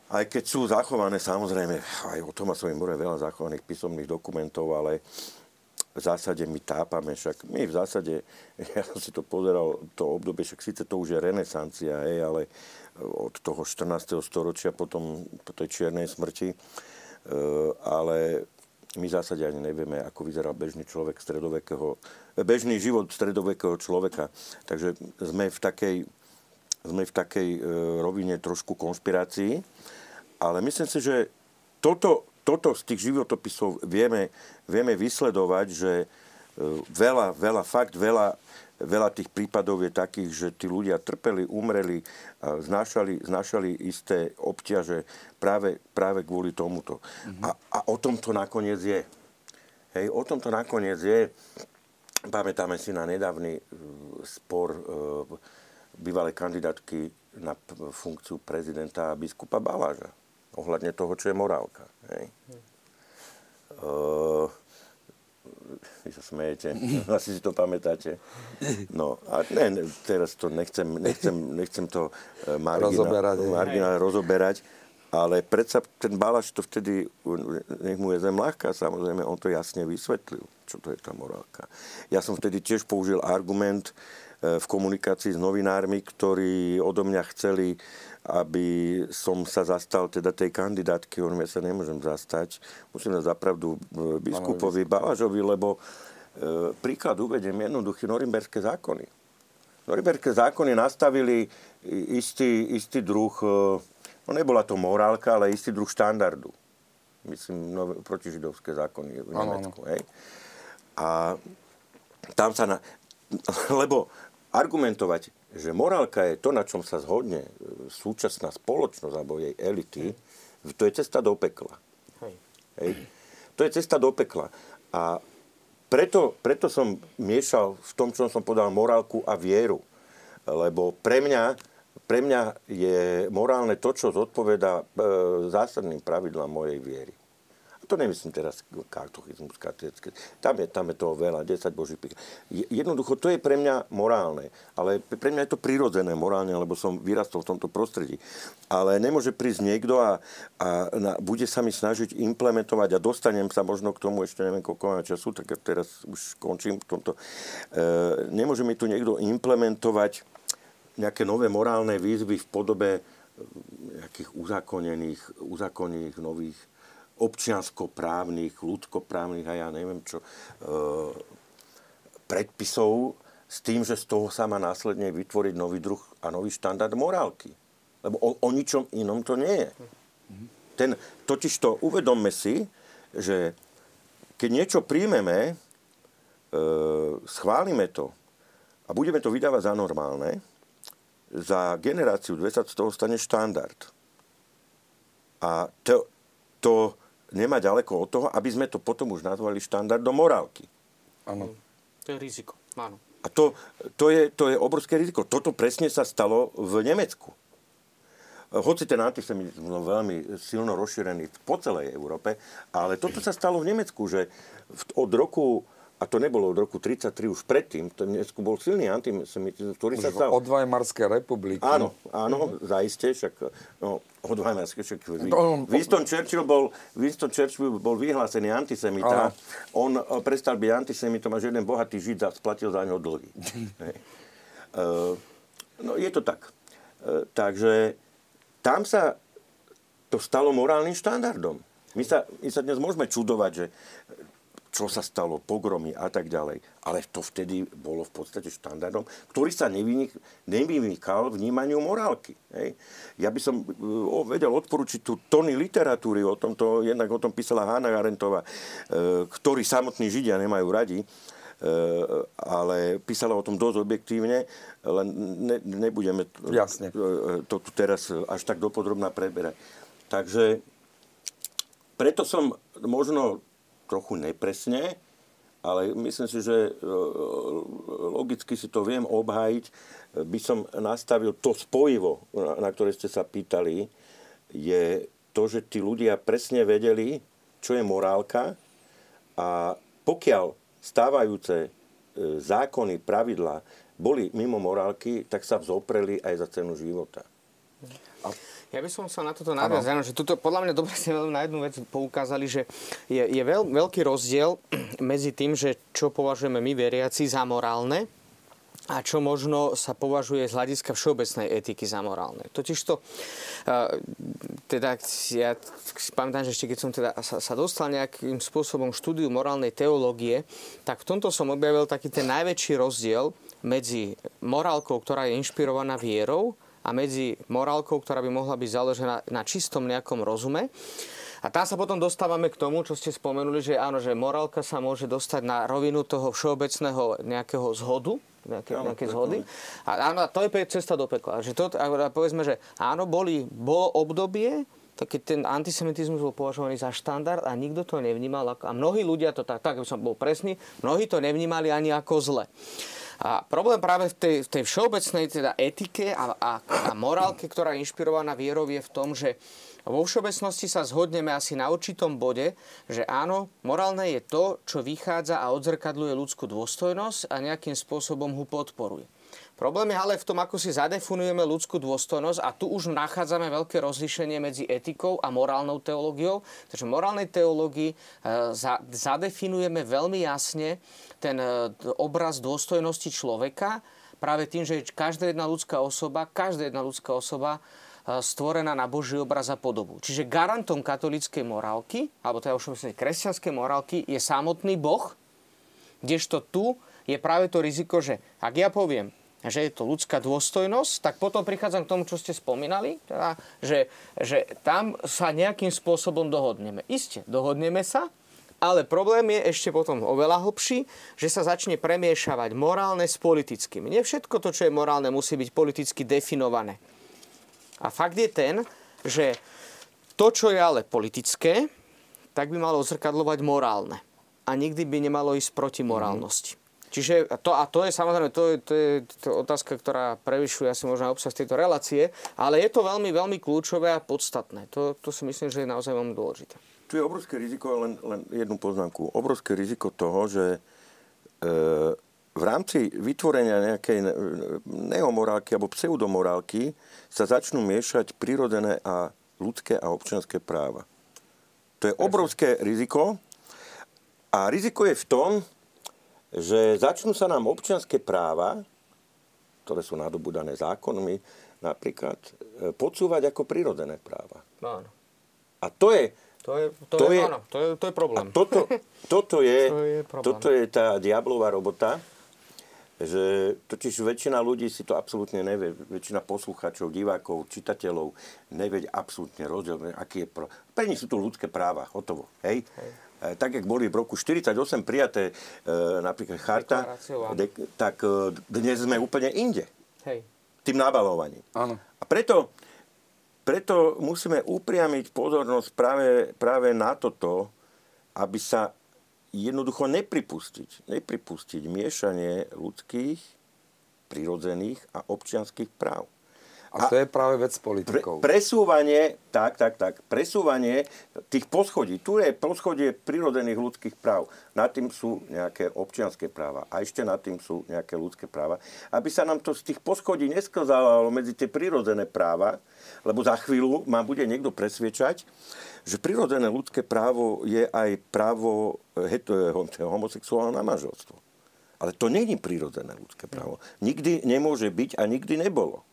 aj keď sú zachované, samozrejme, aj o Tomasovi Mure veľa zachovaných písomných dokumentov, ale v zásade my tápame, však my v zásade, ja som si to pozeral, to obdobie, však síce to už je renesancia, ale od toho 14. storočia potom po tej čiernej smrti, Eh, ale my v zásade ani nevieme, ako vyzeral bežný človek stredovekého, bežný život stredovekého človeka. Takže sme v takej, sme v takej eh, rovine trošku konšpirácií, ale myslím si, že toto, toto z tých životopisov vieme, vieme vysledovať, že eh, veľa, veľa, fakt veľa veľa tých prípadov je takých, že tí ľudia trpeli, umreli, znášali, znášali isté obťaže práve, práve kvôli tomuto. Mm-hmm. A, a o tom to nakoniec je. Hej, o tom to nakoniec je. Pamätáme si na nedávny uh, spor uh, bývalej kandidátky na funkciu prezidenta biskupa Baláža ohľadne toho, čo je morálka. Hej. Mm. Uh, vy sa smejete, asi si to pamätáte. No a ne, teraz to nechcem, nechcem, nechcem to e, margina, rozoberať, margina rozoberať, ale predsa ten Balaš to vtedy, nech mu je zem ľahká, samozrejme, on to jasne vysvetlil, čo to je tá morálka. Ja som vtedy tiež použil argument v komunikácii s novinármi, ktorí odo mňa chceli aby som sa zastal teda tej kandidátky, on ja sa nemôžem zastať. Musím dať zapravdu e, biskupovi Balažovi, lebo e, príklad uvedem jednoduchý norimberské zákony. Norimberské zákony nastavili istý, istý druh, e, no nebola to morálka, ale istý druh štandardu. Myslím, no, protižidovské zákony v Nemecku. Hej. A tam sa na... Lebo argumentovať že morálka je to, na čom sa zhodne e, súčasná spoločnosť alebo jej elity, to je cesta do pekla. Hej. Hej. To je cesta do pekla. A preto, preto som miešal v tom, čo som povedal, morálku a vieru. Lebo pre mňa, pre mňa je morálne to, čo zodpoveda e, zásadným pravidlám mojej viery to nemyslím teraz katechizmus, katechizmus, tam je, tam je toho veľa, 10 boží pík. Jednoducho, to je pre mňa morálne, ale pre mňa je to prirodzené morálne, lebo som vyrastol v tomto prostredí. Ale nemôže prísť niekto a, a na, bude sa mi snažiť implementovať a dostanem sa možno k tomu, ešte neviem koľko mám času, tak teraz už končím v tomto. E, nemôže mi tu niekto implementovať nejaké nové morálne výzvy v podobe nejakých uzakonených, uzakonených nových občianskoprávnych, ľudskoprávnych a ja neviem čo, e, predpisov s tým, že z toho sa má následne vytvoriť nový druh a nový štandard morálky. Lebo o, o ničom inom to nie je. Ten, totiž to uvedomme si, že keď niečo príjmeme, e, schválime to a budeme to vydávať za normálne, za generáciu 2 sa z toho stane štandard. A to, to nemá ďaleko od toho, aby sme to potom už nazvali štandardom morálky. Áno. To je riziko, áno. A to, to, je, to je obrovské riziko. Toto presne sa stalo v Nemecku. Hoci ten antisemitizmus bol veľmi silno rozšírený po celej Európe, ale toto sa stalo v Nemecku, že od roku a to nebolo od roku 33 už predtým, to Nemecku bol silný antisemitizmus, ktorý sa stal... Od Weimarskej republiky. Áno, áno, zaiste, však no, od Weimarskej, však Winston Churchill bol, Winston Churchill bol vyhlásený antisemita, on eh, prestal byť antisemitom a jeden bohatý žid splatil za ňo dlhy. uh, no je to tak. Uh, takže tam sa to stalo morálnym štandardom. My sa, my sa dnes môžeme čudovať, že čo sa stalo, pogromy a tak ďalej. Ale to vtedy bolo v podstate štandardom, ktorý sa nevymýkal vnímaniu morálky. Hej. Ja by som o, vedel odporučiť tú tony literatúry o tomto, jednak o tom písala Hanna Arentová, e, ktorí samotní Židia nemajú radi, e, ale písala o tom dosť objektívne, len ne, nebudeme Jasne. to tu teraz až tak dopodrobná preberať. Takže preto som možno trochu nepresne, ale myslím si, že e, logicky si to viem obhájiť. By som nastavil to spojivo, na ktoré ste sa pýtali, je to, že tí ľudia presne vedeli, čo je morálka a pokiaľ stávajúce e, zákony, pravidlá boli mimo morálky, tak sa vzopreli aj za cenu života. A ja by som sa na toto nadviazal, že tuto, podľa mňa dobre ste na jednu vec poukázali, že je, je veľ, veľký rozdiel medzi tým, že čo považujeme my veriaci za morálne a čo možno sa považuje z hľadiska všeobecnej etiky za morálne. Totiž to, teda ja si pamätám, že ešte keď som teda sa, sa dostal nejakým spôsobom štúdiu morálnej teológie, tak v tomto som objavil taký ten najväčší rozdiel medzi morálkou, ktorá je inšpirovaná vierou a medzi morálkou, ktorá by mohla byť založená na čistom nejakom rozume. A tam sa potom dostávame k tomu, čo ste spomenuli, že áno, že morálka sa môže dostať na rovinu toho všeobecného nejakého zhodu, nejaké, áno, nejaké zhody. A áno, to je cesta do pekla. Že to, a povedzme, že áno, boli, bolo obdobie, tak keď ten antisemitizmus bol považovaný za štandard a nikto to nevnímal. A mnohí ľudia to tak, tak by som bol presný, mnohí to nevnímali ani ako zle. A problém práve v tej, v tej všeobecnej teda etike a, a, a morálke, ktorá je inšpirovaná vierou, je v tom, že vo všeobecnosti sa zhodneme asi na určitom bode, že áno, morálne je to, čo vychádza a odzrkadluje ľudskú dôstojnosť a nejakým spôsobom ho podporuje. Problém je ale v tom, ako si zadefinujeme ľudskú dôstojnosť a tu už nachádzame veľké rozlišenie medzi etikou a morálnou teológiou. Takže v morálnej teológii e, zadefinujeme veľmi jasne ten e, obraz dôstojnosti človeka práve tým, že každá jedna ľudská osoba, každá jedna ľudská osoba e, stvorená na Boží obraz a podobu. Čiže garantom katolíckej morálky, alebo teda už kresťanskej morálky, je samotný Boh, kdežto tu je práve to riziko, že ak ja poviem, že je to ľudská dôstojnosť, tak potom prichádzam k tomu, čo ste spomínali, teda, že, že tam sa nejakým spôsobom dohodneme. Isté, dohodneme sa, ale problém je ešte potom oveľa hlbší, že sa začne premiešavať morálne s politickým. Nie všetko to, čo je morálne, musí byť politicky definované. A fakt je ten, že to, čo je ale politické, tak by malo zrkadlovať morálne. A nikdy by nemalo ísť proti morálnosti. Čiže to, a to je samozrejme, to je, to je to otázka, ktorá prevyšuje asi možno obsah tejto relácie, ale je to veľmi, veľmi kľúčové a podstatné. To, to si myslím, že je naozaj veľmi dôležité. Tu je obrovské riziko, len, len jednu poznámku. Obrovské riziko toho, že e, v rámci vytvorenia nejakej neomorálky alebo pseudomorálky sa začnú miešať prirodzené a ľudské a občianské práva. To je obrovské riziko. A riziko je v tom, že začnú sa nám občianské práva, ktoré sú nadobudané zákonmi, napríklad e, podsúvať ako prirodzené práva. No, áno. A to je, To je, to, To je, je- áno, to je, to je problém. A toto, toto, je, To je problém. toto je tá diablová robota, že totiž väčšina ľudí si to absolútne nevie. Väčšina poslucháčov, divákov, čitateľov nevie absolútne rozdiel, aký je pro... Pre nich sú to ľudské práva, hotovo. Hej? E, Tak, jak boli v roku 48 prijaté e, napríklad charta, dek, tak e, dnes sme úplne inde Hej. tým nabalovaním. Áno. A preto, preto musíme upriamiť pozornosť práve, práve na toto, aby sa jednoducho nepripustiť, nepripustiť miešanie ľudských, prirodzených a občianských práv. A to je práve vec Pre, politikov. presúvanie, tak, tak, tak, presúvanie tých poschodí. Tu je poschodie prirodzených ľudských práv. Nad tým sú nejaké občianské práva. A ešte nad tým sú nejaké ľudské práva. Aby sa nám to z tých poschodí nesklzalo medzi tie prirodzené práva, lebo za chvíľu ma bude niekto presviečať, že prirodzené ľudské právo je aj právo homosexuálne na manželstvo. Ale to není prirodzené ľudské právo. Nikdy nemôže byť a nikdy nebolo.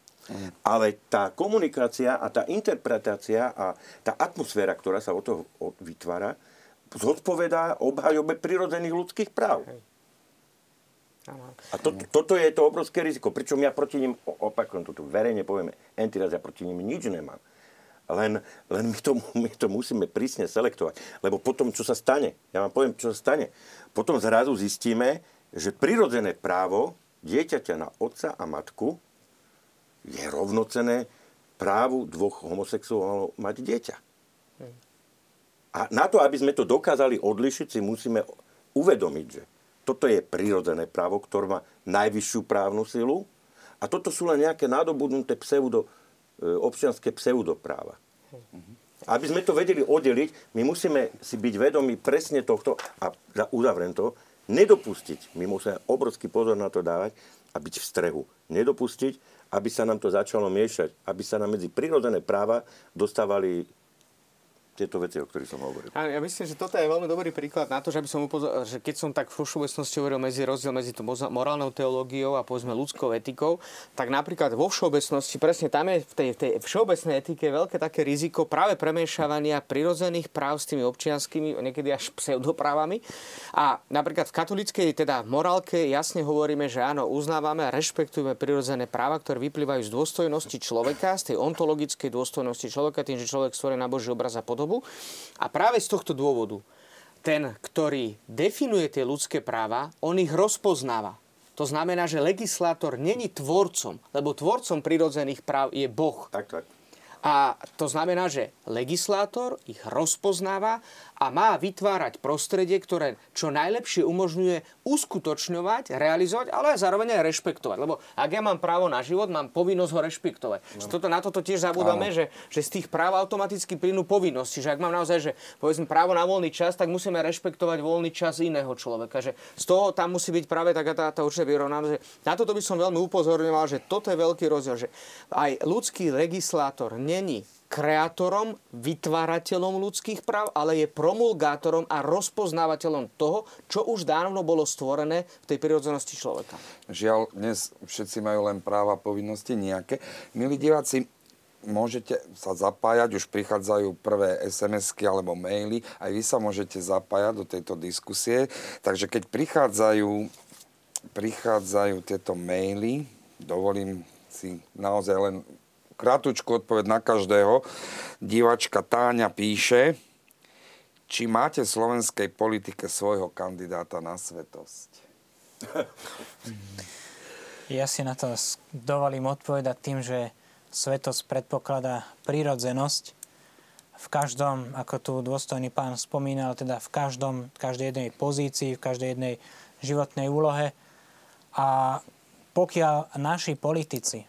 Ale tá komunikácia a tá interpretácia a tá atmosféra, ktorá sa od toho vytvára, zodpovedá obhajobe prirodzených ľudských práv. A to, toto je to obrovské riziko. Pričom ja proti nim, o- opakujem to tu verejne povieme, raz ja proti nim nič nemám. Len, len my, to, my to musíme prísne selektovať. Lebo potom, čo sa stane, ja vám poviem, čo sa stane. Potom zrazu zistíme, že prirodzené právo dieťaťa na otca a matku je rovnocené právu dvoch homosexuálov mať dieťa. A na to, aby sme to dokázali odlišiť, si musíme uvedomiť, že toto je prirodzené právo, ktoré má najvyššiu právnu silu a toto sú len nejaké nadobudnuté pseudo, e, občianské pseudopráva. Aby sme to vedeli oddeliť, my musíme si byť vedomi presne tohto a za- uzavriem to, nedopustiť, my musíme obrovský pozor na to dávať a byť v strehu. Nedopustiť, aby sa nám to začalo miešať, aby sa nám medzi prirodzené práva dostávali tieto veci, o ktorých som hovoril. A ja myslím, že toto je veľmi dobrý príklad na to, že, aby som upozor- že keď som tak v všeobecnosti hovoril medzi rozdiel medzi moza- morálnou teológiou a povedzme ľudskou etikou, tak napríklad vo všeobecnosti, presne tam je v tej, v tej všeobecnej etike veľké také riziko práve premiešavania prirodzených práv s tými občianskými, niekedy až pseudoprávami. A napríklad v katolíckej, teda morálke, jasne hovoríme, že áno, uznávame a rešpektujeme prirodzené práva, ktoré vyplývajú z dôstojnosti človeka, z tej ontologickej dôstojnosti človeka, tým, že človek stvorený na Boží obraz a podobu. A práve z tohto dôvodu ten, ktorý definuje tie ľudské práva, on ich rozpoznáva. To znamená, že legislátor není tvorcom, lebo tvorcom prirodzených práv je Boh. Tak, tak. A to znamená, že legislátor ich rozpoznáva a má vytvárať prostredie, ktoré čo najlepšie umožňuje uskutočňovať, realizovať, ale zároveň aj rešpektovať. Lebo ak ja mám právo na život, mám povinnosť ho rešpektovať. No. Toto, na toto tiež zabudáme, že, že z tých práv automaticky plynú povinnosti. Že ak mám naozaj, že povedzme právo na voľný čas, tak musíme rešpektovať voľný čas iného človeka. Že z toho tam musí byť práve taká tá, tá určitá vyrovnanosť. Na toto by som veľmi upozorňoval, že toto je veľký rozdiel, že aj ľudský legislátor není kreátorom, vytvárateľom ľudských práv, ale je promulgátorom a rozpoznávateľom toho, čo už dávno bolo stvorené v tej prirodzenosti človeka. Žiaľ, dnes všetci majú len práva a povinnosti nejaké. Milí diváci, môžete sa zapájať, už prichádzajú prvé SMS-ky alebo maily, aj vy sa môžete zapájať do tejto diskusie. Takže keď prichádzajú, prichádzajú tieto maily, dovolím si naozaj len krátku odpoveď na každého. Divačka Táňa píše, či máte v slovenskej politike svojho kandidáta na svetosť? Ja si na to dovolím odpovedať tým, že svetosť predpokladá prírodzenosť. V každom, ako tu dôstojný pán spomínal, teda v každom, každej jednej pozícii, v každej jednej životnej úlohe. A pokiaľ naši politici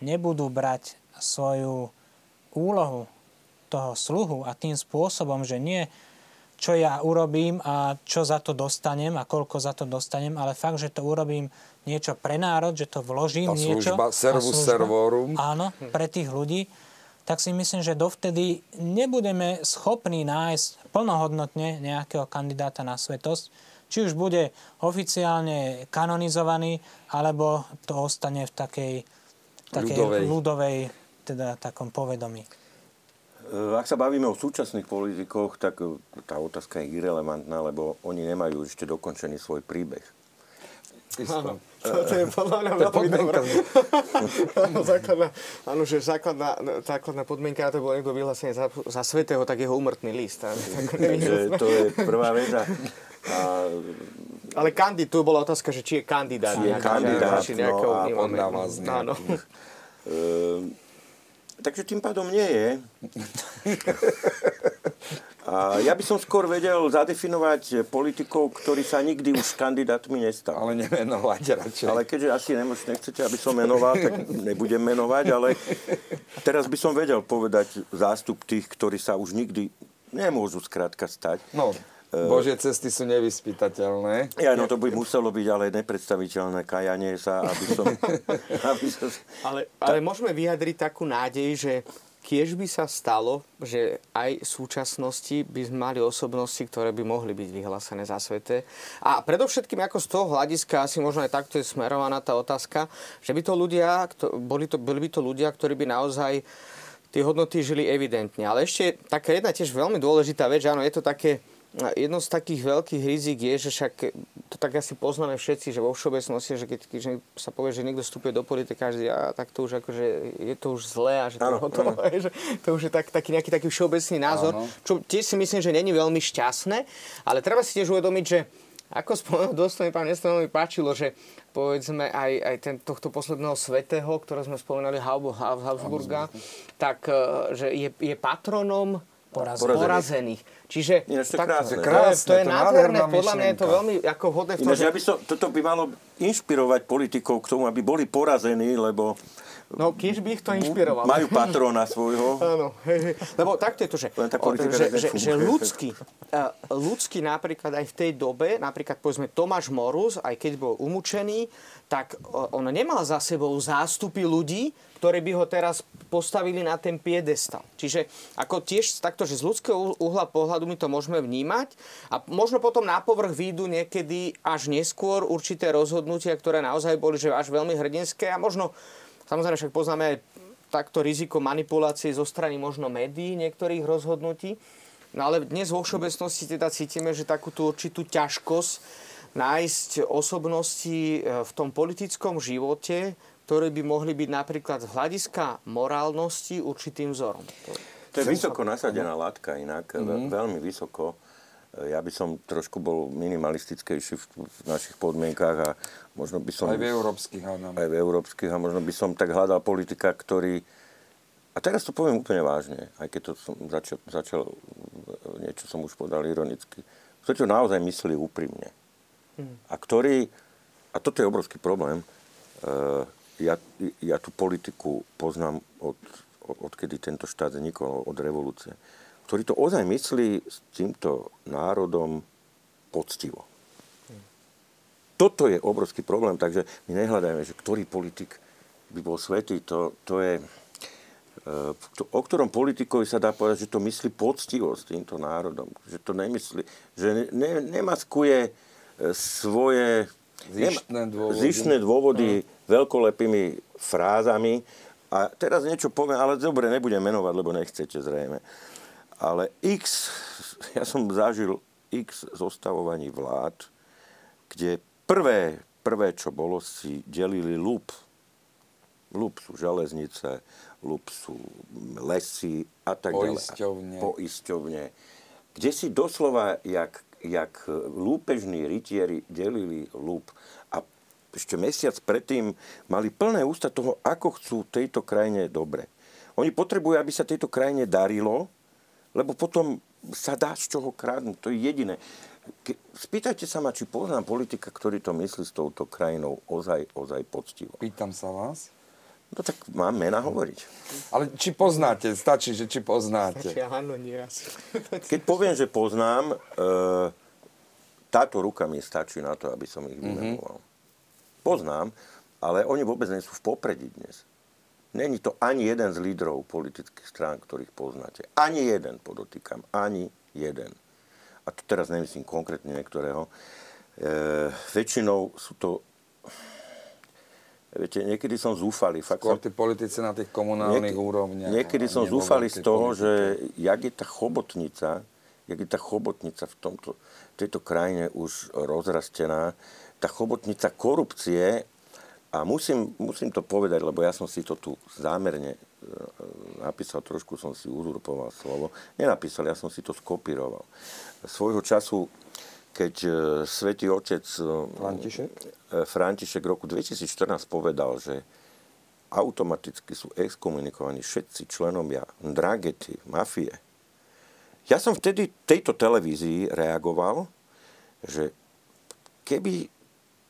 nebudú brať svoju úlohu toho sluhu a tým spôsobom, že nie čo ja urobím a čo za to dostanem a koľko za to dostanem, ale fakt, že to urobím niečo pre národ, že to vložím Tá niečo. služba, tá servus služba, servorum. Áno, pre tých ľudí. Tak si myslím, že dovtedy nebudeme schopní nájsť plnohodnotne nejakého kandidáta na svetosť, či už bude oficiálne kanonizovaný, alebo to ostane v takej takej ľudovej. ľudovej teda takom povedomí. E, Ak sa bavíme o súčasných politikoch, tak e, tá otázka je irrelevantná, lebo oni nemajú ešte dokončený svoj príbeh. Isto. To, to je podľa mňa veľmi dobré. áno, základná, áno, že základná, základná podmienka, a to bol niekto vyhlásený za, za svetého, tak jeho umrtný list. áno, tak Takže to je prvá vec. A, a Ale kandid, tu bola otázka, že či je kandidát. Či je kandidát, či no a z Áno. Takže tým pádom nie je. A ja by som skôr vedel zadefinovať politikov, ktorí sa nikdy už kandidátmi nestali. Ale nemenovať radšej. Ale keďže asi nemož, nechcete, aby som menoval, tak nebudem menovať, ale teraz by som vedel povedať zástup tých, ktorí sa už nikdy nemôžu skrátka stať. No, Božie cesty sú nevyspytateľné. Ja, no to by muselo byť ale nepredstaviteľné kajanie sa, aby som... aby som Ale, ale môžeme vyjadriť takú nádej, že kiež by sa stalo, že aj v súčasnosti by sme mali osobnosti, ktoré by mohli byť vyhlásené za sveté. A predovšetkým ako z toho hľadiska, asi možno aj takto je smerovaná tá otázka, že by to ľudia, boli, to, boli by to ľudia, ktorí by naozaj tie hodnoty žili evidentne. Ale ešte taká jedna tiež veľmi dôležitá vec, že áno, je to také, jedno z takých veľkých rizik je, že však to tak asi poznáme všetci, že vo všeobecnosti, že keď, keď sa povie, že niekto vstupuje do politiky, každý, a tak to už akože je to už zlé a že to, Áno, to, že to už je tak, taký nejaký taký všeobecný názor, Áno. čo tiež si myslím, že není veľmi šťastné, ale treba si tiež uvedomiť, že ako spomenul dôstojný pán Nestor, mi páčilo, že povedzme aj, aj ten, tohto posledného svetého, ktorého sme Hau- Habsburga, tak e, že je, je patronom Porazených. porazených. Čiže Ináč to je tak- krásne. to je, Krásne, to je to je nádherné, podľa mňa je to veľmi ako vhodné v tom, Ináč, že by som, toto by malo inšpirovať politikov k tomu, aby boli porazení, lebo No, kiež by ich to inšpirovalo. majú patrona svojho. Áno, hej, hej. Lebo takto je to, že, že, že, že ľudský, uh, ľudský napríklad aj v tej dobe, napríklad povedzme Tomáš Morus, aj keď bol umúčený, tak uh, on nemal za sebou zástupy ľudí, ktorí by ho teraz postavili na ten piedestal. Čiže ako tiež takto, že z ľudského uhla pohľadu my to môžeme vnímať a možno potom na povrch výjdu niekedy až neskôr určité rozhodnutia, ktoré naozaj boli že až veľmi hrdinské a možno Samozrejme, však poznáme aj takto riziko manipulácie zo strany možno médií niektorých rozhodnutí. No ale dnes vo všeobecnosti teda cítime, že takú tú určitú ťažkosť nájsť osobnosti e, v tom politickom živote, ktoré by mohli byť napríklad z hľadiska morálnosti určitým vzorom. To je vysoko nasadená látka inak, mm-hmm. veľmi vysoko. Ja by som trošku bol minimalistickejší v, v našich podmienkách a možno by som... Aj v európskych hádam. aj v európskych a možno by som tak hľadal politika, ktorý... A teraz to poviem úplne vážne, aj keď to som začal, začal niečo som už povedal ironicky. Ktorý to naozaj myslí úprimne. A ktorý... A toto je obrovský problém. Uh, ja, ja tú politiku poznám od, od, odkedy tento štát vznikol, od revolúcie. Ktorý to ozaj myslí s týmto národom poctivo toto je obrovský problém, takže my nehľadajme, že ktorý politik by bol svetý, to, to je... e, to, o ktorom politikovi sa dá povedať, že to myslí poctivo s týmto národom. Že to nemyslí, že ne, ne, nemaskuje e, svoje Zištné dôvody. zištné dôvody veľkolepými frázami. A teraz niečo poviem, ale dobre, nebudem menovať, lebo nechcete zrejme. Ale x, ja som zažil x zostavovaní vlád, kde prvé, prvé, čo bolo, si delili lup. Lup sú železnice, lup sú lesy a tak Poisťovne. ďalej. Poisťovne. Kde si doslova, jak, jak lúpežní rytieri delili lup a ešte mesiac predtým mali plné ústa toho, ako chcú tejto krajine dobre. Oni potrebujú, aby sa tejto krajine darilo, lebo potom sa dá z čoho kradnúť. To je jediné. Spýtajte sa ma, či poznám politika, ktorý to myslí s touto krajinou ozaj, ozaj poctivo. Pýtam sa vás. No tak mám mena hovoriť. Ale či poznáte, stačí, že či poznáte. Či áno, nie. Keď poviem, že poznám, e, táto ruka mi stačí na to, aby som ich vymenoval. Poznám, ale oni vôbec nie sú v popredí dnes. Není to ani jeden z lídrov politických strán, ktorých poznáte. Ani jeden, podotýkam. Ani jeden. A to teraz nemyslím konkrétne niektorého. E, väčšinou sú to Viete, niekedy som zúfalý. Fakt Skôr som, tí politici na tých komunálnych Niek- úrovniach. Niekedy som zúfalý z toho, politike. že jak je tá chobotnica, jak je tá chobotnica v tomto, tejto krajine už rozrastená, tá chobotnica korupcie, a musím, musím to povedať, lebo ja som si to tu zámerne e, napísal, trošku som si uzurpoval slovo. Nenapísal, ja som si to skopíroval. Svojho času, keď e, svätý Otec e, František? e, František roku 2014 povedal, že automaticky sú exkomunikovaní všetci členovia dragety, mafie. Ja som vtedy tejto televízii reagoval, že keby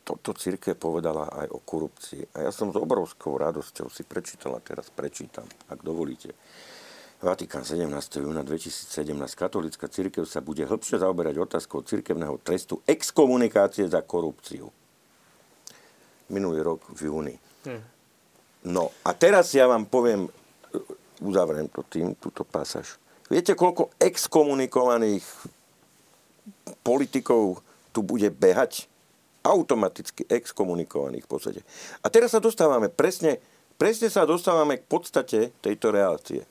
toto církev povedala aj o korupcii. A ja som s obrovskou radosťou si prečítal a teraz prečítam, ak dovolíte. Vatikán 17. júna 2017. Katolická církev sa bude hĺbšie zaoberať otázkou církevného trestu exkomunikácie za korupciu. Minulý rok v júni. No a teraz ja vám poviem, uzavriem to tým, túto pasáž. Viete, koľko exkomunikovaných politikov tu bude behať? Automaticky exkomunikovaných v podstate. A teraz sa dostávame presne, presne sa dostávame k podstate tejto relácie.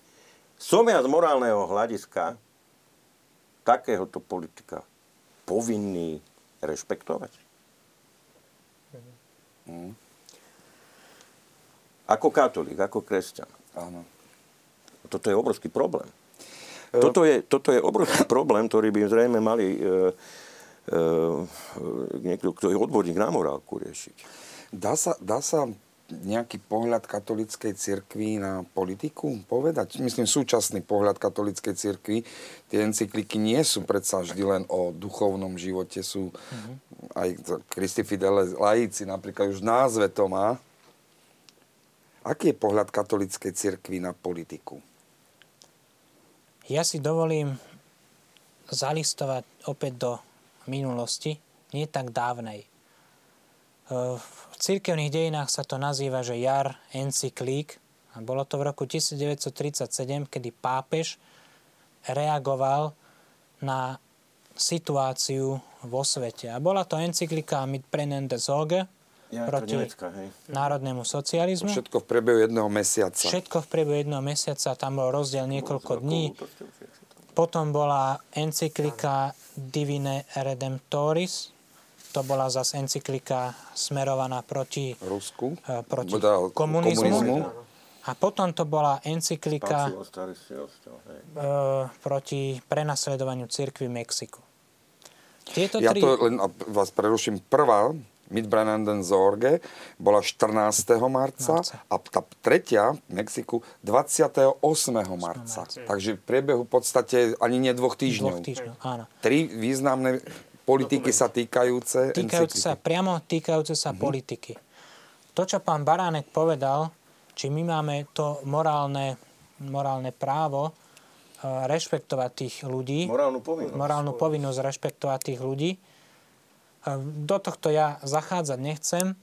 Som ja z morálneho hľadiska takéhoto politika povinný rešpektovať? Ako katolík, ako kresťan. Áno. Toto je obrovský problém. Toto je, toto je obrovský problém, ktorý by zrejme mali e, e, niekto, kto je odborník na morálku riešiť. Dá sa, dá sa nejaký pohľad katolíckej cirkvi na politiku povedať? Myslím, súčasný pohľad katolíckej cirkvi. Tie encykliky nie sú predsa vždy len o duchovnom živote, sú mm-hmm. aj Christi Fidele laici, napríklad už v názve to má. Aký je pohľad katolíckej cirkvi na politiku? Ja si dovolím zalistovať opäť do minulosti, nie tak dávnej. V cirkevných dejinách sa to nazýva, že jar encyklík. A bolo to v roku 1937, kedy pápež reagoval na situáciu vo svete. A bola to encyklika Mit brennende Sorge proti hej. národnému socializmu. Všetko v priebehu jedného mesiaca. Všetko v priebehu jedného mesiaca, tam bol rozdiel niekoľko dní. Potom bola encyklika Divine Redemptoris, to bola zase encyklika smerovaná proti, Rusku. eh, proti Teda komunizmu. komunizmu. A potom to bola encyklika eh, proti prenasledovaniu cirkvi v Mexiku. Tieto Ja tri... to len vás preruším. Prvá, Mitbrennenden Sorge, bola 14. marca, Marca. a tá tretia v Mexiku 28. marca. Takže v priebehu v podstate ani nie dvoch týždňov. Dvoch týždňov, áno. Tri významné politiky sa týkajúce týkajúce sa, priamo týkajúce sa Mhm. politiky. To, čo pán Baránek povedal, či my máme to morálne, morálne právo eh, rešpektovať tých ľudí, Morálnu povinnosť. morálnu povinnosť rešpektovať tých ľudí. Eh, Do tohto ja zachádzať nechcem,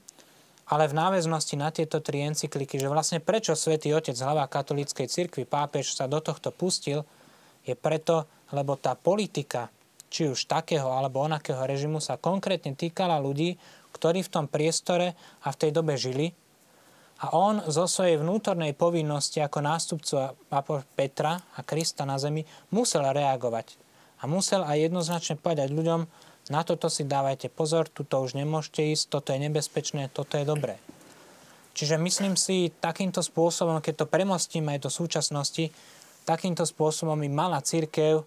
ale v náväznosti na tieto tri encykliky, že vlastne prečo svätý Otec, hlava katolíckej cirkvi, pápež sa do tohto pustil, je preto, lebo tá politika, či už takého alebo onakého režimu, sa konkrétne týkala ľudí, ktorí v tom priestore a v tej dobe žili. A on zo svojej vnútornej povinnosti ako nástupcu Petra a Krista na zemi musel reagovať. A musel aj jednoznačne povedať ľuďom, na toto si dávajte pozor, tuto už nemôžete ísť, toto je nebezpečné, toto je dobré. Čiže myslím si, takýmto spôsobom, keď to premostím aj do súčasnosti, takýmto spôsobom by mala církev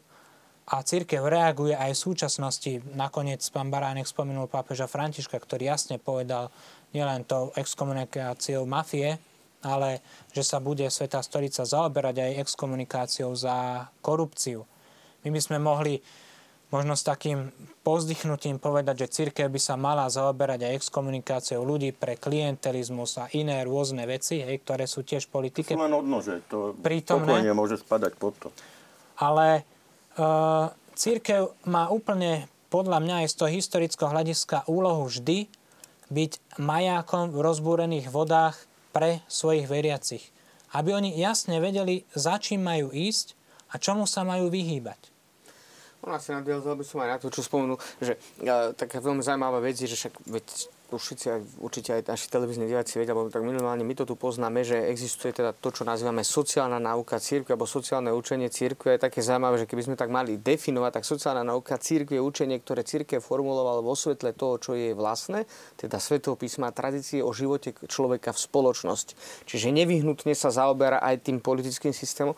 a církev reaguje aj v súčasnosti. Nakoniec pán Baránek spomenul pápeža Františka, ktorý jasne povedal nielen tou exkomunikáciou mafie, ale že sa bude Svetá stolica zaoberať aj exkomunikáciou za korupciu. My by sme mohli možno s takým pozdychnutím povedať, že církev by sa mala zaoberať aj exkomunikáciou ľudí pre klientelizmus a iné rôzne veci, hej, ktoré sú tiež politike. Sú len odnože, to Prítomné. môže spadať pod to. Ale církev má úplne podľa mňa aj z toho historického hľadiska úlohu vždy byť majákom v rozbúrených vodách pre svojich veriacich. Aby oni jasne vedeli, za čím majú ísť a čomu sa majú vyhýbať. On asi nadviazal by som aj na to, čo spomenul, že uh, taká veľmi zaujímavá vec je, že však veď aj, určite aj naši televízni diváci vedia, lebo tak minimálne my to tu poznáme, že existuje teda to, čo nazývame sociálna náuka církve, alebo sociálne učenie církve. Je také zaujímavé, že keby sme tak mali definovať, tak sociálna náuka církve je učenie, ktoré církev formulovala vo svetle toho, čo je vlastné, teda svetov písma a tradície o živote človeka v spoločnosti. Čiže nevyhnutne sa zaoberá aj tým politickým systémom,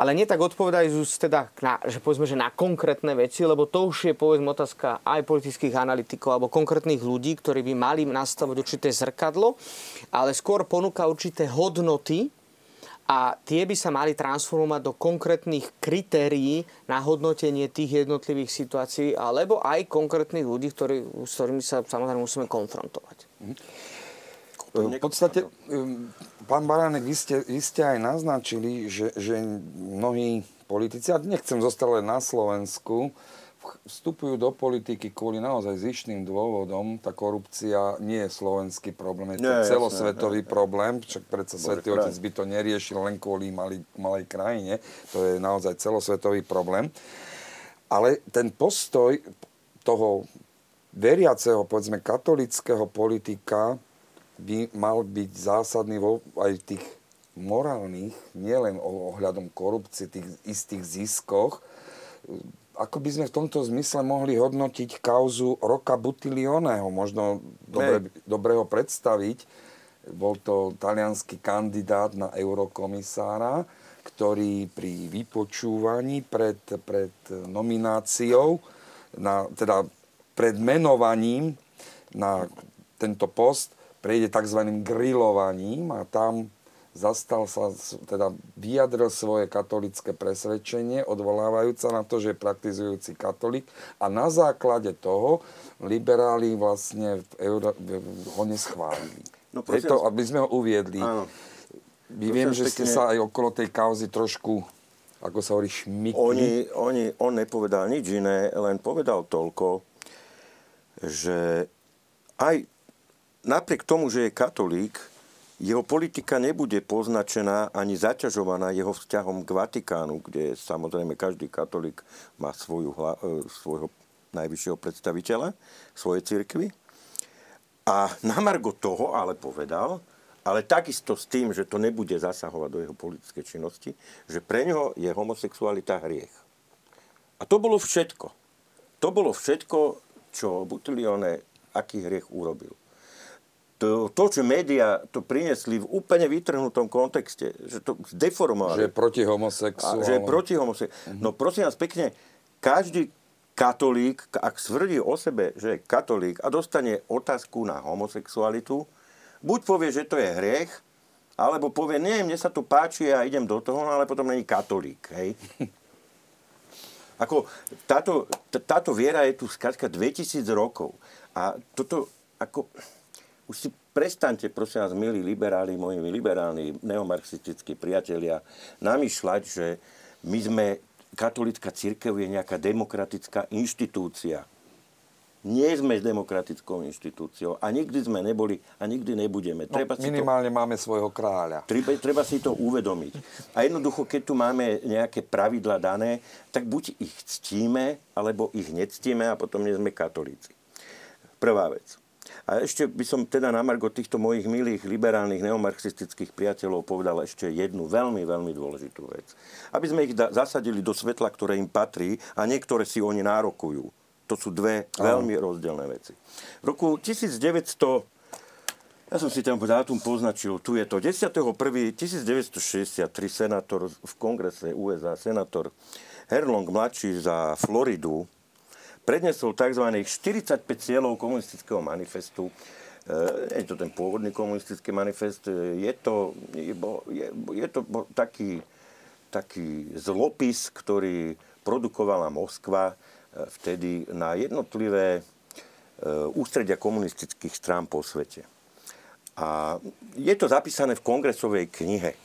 ale nie tak odpovedajú teda na, že povedzme, že na konkrétne veci, lebo to už je povedzme otázka aj politických analytikov alebo konkrétnych ľudí, ktorí by mali nastavať určité zrkadlo, ale skôr ponúka určité hodnoty, a tie by sa mali transformovať do konkrétnych kritérií na hodnotenie tých jednotlivých situácií alebo aj konkrétnych ľudí, ktorí, s ktorými sa samozrejme musíme konfrontovať. V podstate, pán Baránek, vy ste, vy ste aj naznačili, že, že mnohí politici, a nechcem zostať len na Slovensku, vstupujú do politiky kvôli naozaj zištným dôvodom. Tá korupcia nie je slovenský problém, je to nie, celosvetový jasné, problém, však predsa Svetý Otec by to neriešil len kvôli malý, malej krajine, to je naozaj celosvetový problém. Ale ten postoj toho veriaceho, povedzme, katolického politika by mal byť zásadný vo, aj v tých morálnych, nielen ohľadom korupcie, tých istých ziskoch, ako by sme v tomto zmysle mohli hodnotiť kauzu Roka Butilioneho, možno dobre, dobre ho predstaviť. Bol to talianský kandidát na eurokomisára, ktorý pri vypočúvaní pred, pred nomináciou, na, teda pred menovaním na tento post prejde tzv. grillovaním a tam zastal sa, teda vyjadril svoje katolické presvedčenie, odvolávajúca na to, že je praktizujúci katolík a na základe toho liberáli vlastne v Euro, ho neschválili. No, Preto, aby sme ho uviedli. Áno. My viem, že ste sa aj okolo tej kauzy trošku, ako sa hovorí, šmykli. Oni, oni, on nepovedal nič iné, len povedal toľko, že aj napriek tomu, že je katolík, jeho politika nebude poznačená ani zaťažovaná jeho vzťahom k Vatikánu, kde samozrejme každý katolík má svoju, e, svojho najvyššieho predstaviteľa, svoje cirkvy. A na Margo toho ale povedal, ale takisto s tým, že to nebude zasahovať do jeho politickej činnosti, že pre neho je homosexualita hriech. A to bolo všetko. To bolo všetko, čo Butilione aký hriech urobil to, to, čo médiá to prinesli v úplne vytrhnutom kontexte, že to deformovali. Že je proti homosexuálom. Že je proti homosexuálom. No prosím vás pekne, každý katolík, ak svrdí o sebe, že je katolík a dostane otázku na homosexualitu, buď povie, že to je hriech, alebo povie, nie, mne sa to páči a idem do toho, ale potom není katolík. Hej? Ako, táto, táto viera je tu skrátka 2000 rokov. A toto, ako, už si prestaňte, prosím vás, milí liberáli, moji liberálni neomarxistickí priatelia, namýšľať, že my sme, katolická církev je nejaká demokratická inštitúcia. Nie sme demokratickou inštitúciou a nikdy sme neboli a nikdy nebudeme. No, treba minimálne to, máme svojho kráľa. Treba, treba si to uvedomiť. A jednoducho, keď tu máme nejaké pravidla dané, tak buď ich ctíme, alebo ich nectíme a potom nie sme katolíci. Prvá vec. A ešte by som teda na margo týchto mojich milých liberálnych neomarxistických priateľov povedal ešte jednu veľmi, veľmi dôležitú vec. Aby sme ich da- zasadili do svetla, ktoré im patrí a niektoré si oni nárokujú. To sú dve veľmi rozdielne veci. V roku 1900 ja som si ten dátum poznačil, tu je to 10.1.1963 senátor v kongrese USA, senátor Herlong mladší za Floridu, prednesol tzv. 45 cieľov komunistického manifestu. E, je to ten pôvodný komunistický manifest, e, je to, je, je to taký, taký zlopis, ktorý produkovala Moskva e, vtedy na jednotlivé ústredia komunistických strán po svete. A je to zapísané v kongresovej knihe.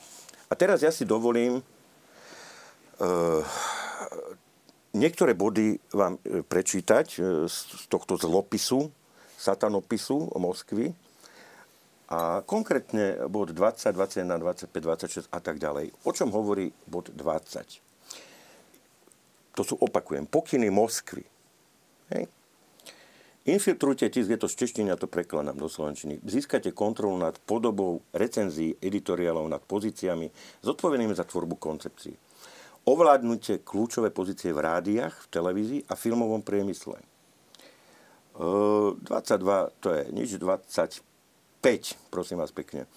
A teraz ja si dovolím Niektoré body vám e, prečítať e, z tohto zlopisu, satanopisu o Moskvy. A konkrétne bod 20, 21, 25, 26 a tak ďalej. O čom hovorí bod 20? To sú, opakujem, pokyny Moskvy. Hej. Infiltrujte tisk, je to z češtiny, ja to prekladám do slovenčiny. Získate kontrolu nad podobou recenzií, editoriálov, nad pozíciami, zodpovednými za tvorbu koncepcií. Ovládnute kľúčové pozície v rádiách, v televízii a filmovom priemysle. 22, to je nič, 25, prosím vás pekne.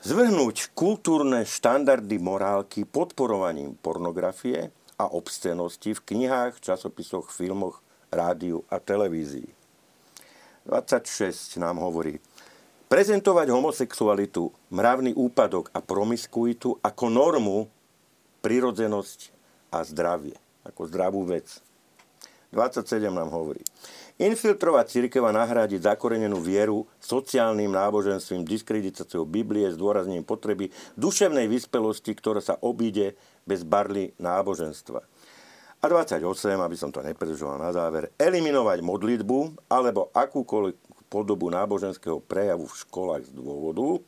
Zvrhnúť kultúrne štandardy morálky podporovaním pornografie a obscenosti v knihách, časopisoch, filmoch, rádiu a televízii. 26 nám hovorí, prezentovať homosexualitu, mravný úpadok a promiskuitu ako normu, prirodzenosť a zdravie, ako zdravú vec. 27 nám hovorí, infiltrovať církev a nahradiť zakorenenú vieru sociálnym náboženstvím, diskreditáciou Biblie, zdôraznením potreby duševnej vyspelosti, ktorá sa obíde bez barly náboženstva. A 28, aby som to nepredržoval na záver, eliminovať modlitbu alebo akúkoľvek podobu náboženského prejavu v školách z dôvodu,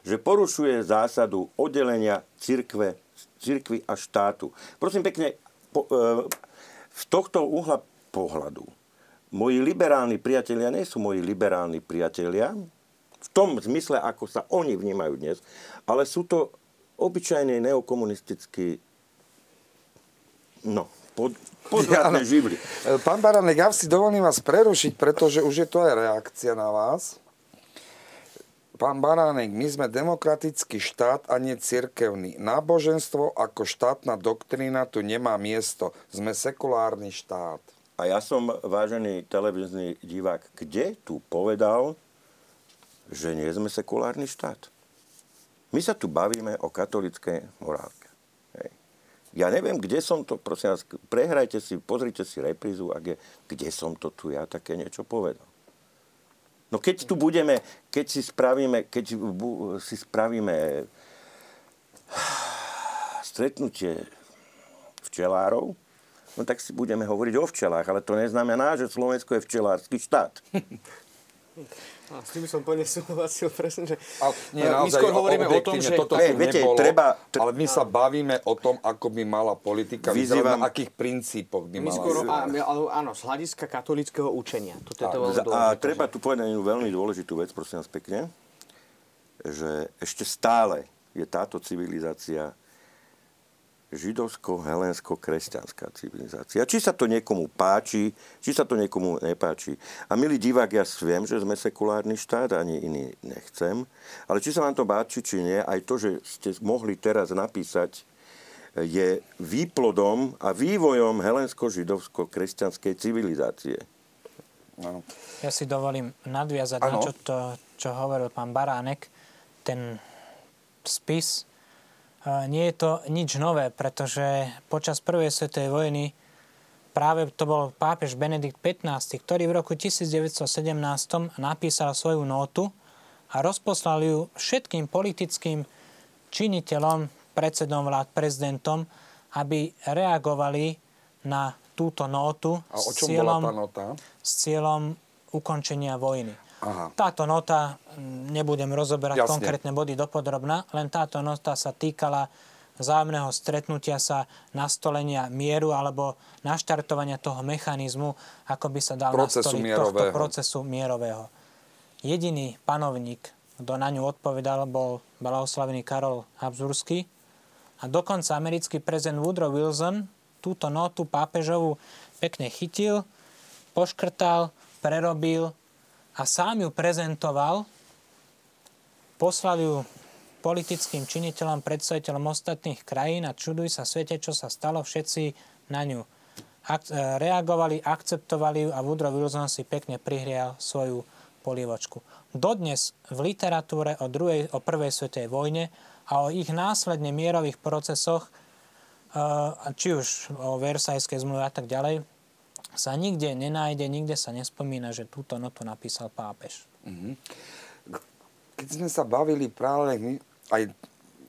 že porušuje zásadu oddelenia cirkve, cirkvy a štátu. Prosím pekne, po, e, v tohto uhla pohľadu moji liberálni priatelia nie sú moji liberálni priatelia, v tom zmysle, ako sa oni vnímajú dnes, ale sú to obyčajne neokomunistickí no, pod, podvratné živly. Pán Baranek, ja si dovolím vás prerušiť, pretože už je to aj reakcia na vás. Pán Baránek, my sme demokratický štát a nie cirkevný. Náboženstvo ako štátna doktrína tu nemá miesto. Sme sekulárny štát. A ja som, vážený televízny divák, kde tu povedal, že nie sme sekulárny štát? My sa tu bavíme o katolickej morálke. Ja neviem, kde som to, prosím vás, prehrajte si, pozrite si reprízu, ak kde som to tu ja také niečo povedal. No keď tu budeme, keď si spravíme, keď si spravíme stretnutie včelárov, no tak si budeme hovoriť o včelách, ale to neznamená, že Slovensko je včelársky štát. A s tým som plne súhlasil, presne, že ale nie, my skôr hovoríme o tom, že... Toto hey, viete, nebolo, treba, tre... ale my sa bavíme o tom, ako by mala politika vyzývať, na akých princípoch by my mala skôr, a, Áno, z hľadiska katolického učenia. Toto je to a, a treba tu povedať jednu veľmi dôležitú vec, prosím vás pekne, že ešte stále je táto civilizácia židovsko-helensko-kresťanská civilizácia. Či sa to niekomu páči, či sa to niekomu nepáči. A milý divák, ja viem, že sme sekulárny štát, ani iný nechcem, ale či sa vám to páči, či nie, aj to, že ste mohli teraz napísať, je výplodom a vývojom helensko-židovsko-kresťanskej civilizácie. No. Ja si dovolím nadviazať ano. na čo, to, čo hovoril pán Baránek. Ten spis nie je to nič nové, pretože počas prvej svetovej vojny práve to bol pápež Benedikt XV, ktorý v roku 1917 napísal svoju nótu a rozposlal ju všetkým politickým činiteľom, predsedom vlád, prezidentom, aby reagovali na túto nótu a s cieľom, s cieľom ukončenia vojny. Aha. Táto nota, nebudem rozoberať Jasne. konkrétne body dopodrobná, len táto nota sa týkala vzájomného stretnutia sa, nastolenia mieru alebo naštartovania toho mechanizmu, ako by sa dal procesu nastoliť mierového. tohto procesu mierového. Jediný panovník, kto na ňu odpovedal, bol blahoslavený Karol Habsburský a dokonca americký prezident Woodrow Wilson túto notu pápežovú pekne chytil, poškrtal, prerobil a sám ju prezentoval, poslal ju politickým činiteľom, predstaviteľom ostatných krajín a čuduj sa svete, čo sa stalo, všetci na ňu ak- e, reagovali, akceptovali ju a Woodrow Wilson si pekne prihrial svoju polievočku. Dodnes v literatúre o, druhej, o prvej svetej vojne a o ich následne mierových procesoch, e, či už o Versajskej zmluve a tak ďalej, sa nikde nenájde, nikde sa nespomína, že túto notu napísal pápež. Mm-hmm. Keď sme sa bavili práve, aj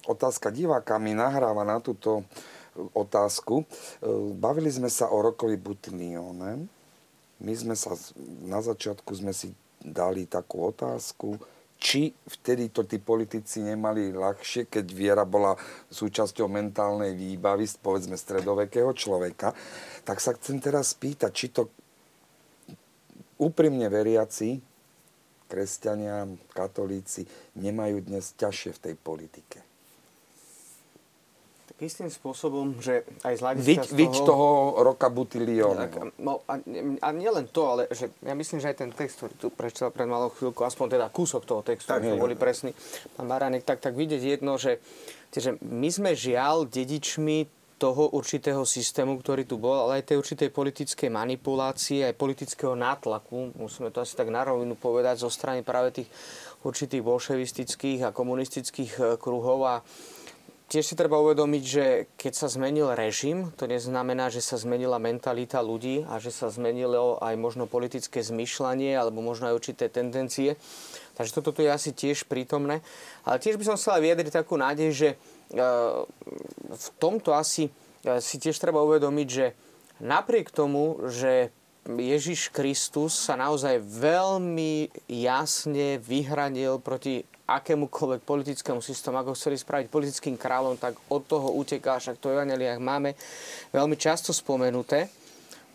otázka diváka mi nahráva na túto otázku. E, bavili sme sa o rokovi Butnione. My sme sa, na začiatku sme si dali takú otázku, či vtedy to tí politici nemali ľahšie, keď viera bola súčasťou mentálnej výbavy, povedzme, stredovekého človeka, tak sa chcem teraz spýtať, či to úprimne veriaci, kresťania, katolíci, nemajú dnes ťažšie v tej politike. Istým spôsobom, že aj z hľadiska Viď, z toho... viď toho roka Butilionu. Tak, no, a, a nielen to, ale že ja myslím, že aj ten text, ktorý tu prečítal pred malou chvíľku, aspoň teda kúsok toho textu, Tak, hej. boli presný, pán Baránek, tak, tak vidieť jedno, že, že my sme žiaľ dedičmi toho určitého systému, ktorý tu bol, ale aj tej určitej politickej manipulácie, aj politického nátlaku, musíme to asi tak na rovinu povedať, zo strany práve tých určitých bolševistických a komunistických eh, kruhov a Tiež si treba uvedomiť, že keď sa zmenil režim, to neznamená, že sa zmenila mentalita ľudí a že sa zmenilo aj možno politické zmyšľanie alebo možno aj určité tendencie. Takže toto tu je asi tiež prítomné. Ale tiež by som chcela vyjadriť takú nádej, že e, v tomto asi e, si tiež treba uvedomiť, že napriek tomu, že Ježiš Kristus sa naozaj veľmi jasne vyhranil proti akémukoľvek politickému systému, ako chceli spraviť politickým kráľom, tak od toho uteká, však to v Evangeliách máme veľmi často spomenuté.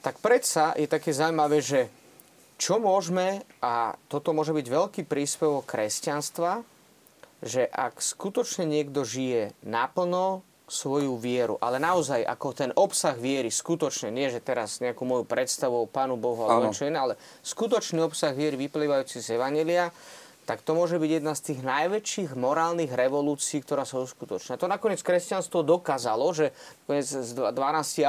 Tak predsa je také zaujímavé, že čo môžeme, a toto môže byť veľký príspevok kresťanstva, že ak skutočne niekto žije naplno svoju vieru, ale naozaj ako ten obsah viery, skutočne, nie že teraz nejakú moju predstavu o Pánu Bohu alebo čo iné, ale skutočný obsah viery vyplývajúci z Evangelia, tak to môže byť jedna z tých najväčších morálnych revolúcií, ktorá sa uskutočná. To nakoniec kresťanstvo dokázalo, že z 12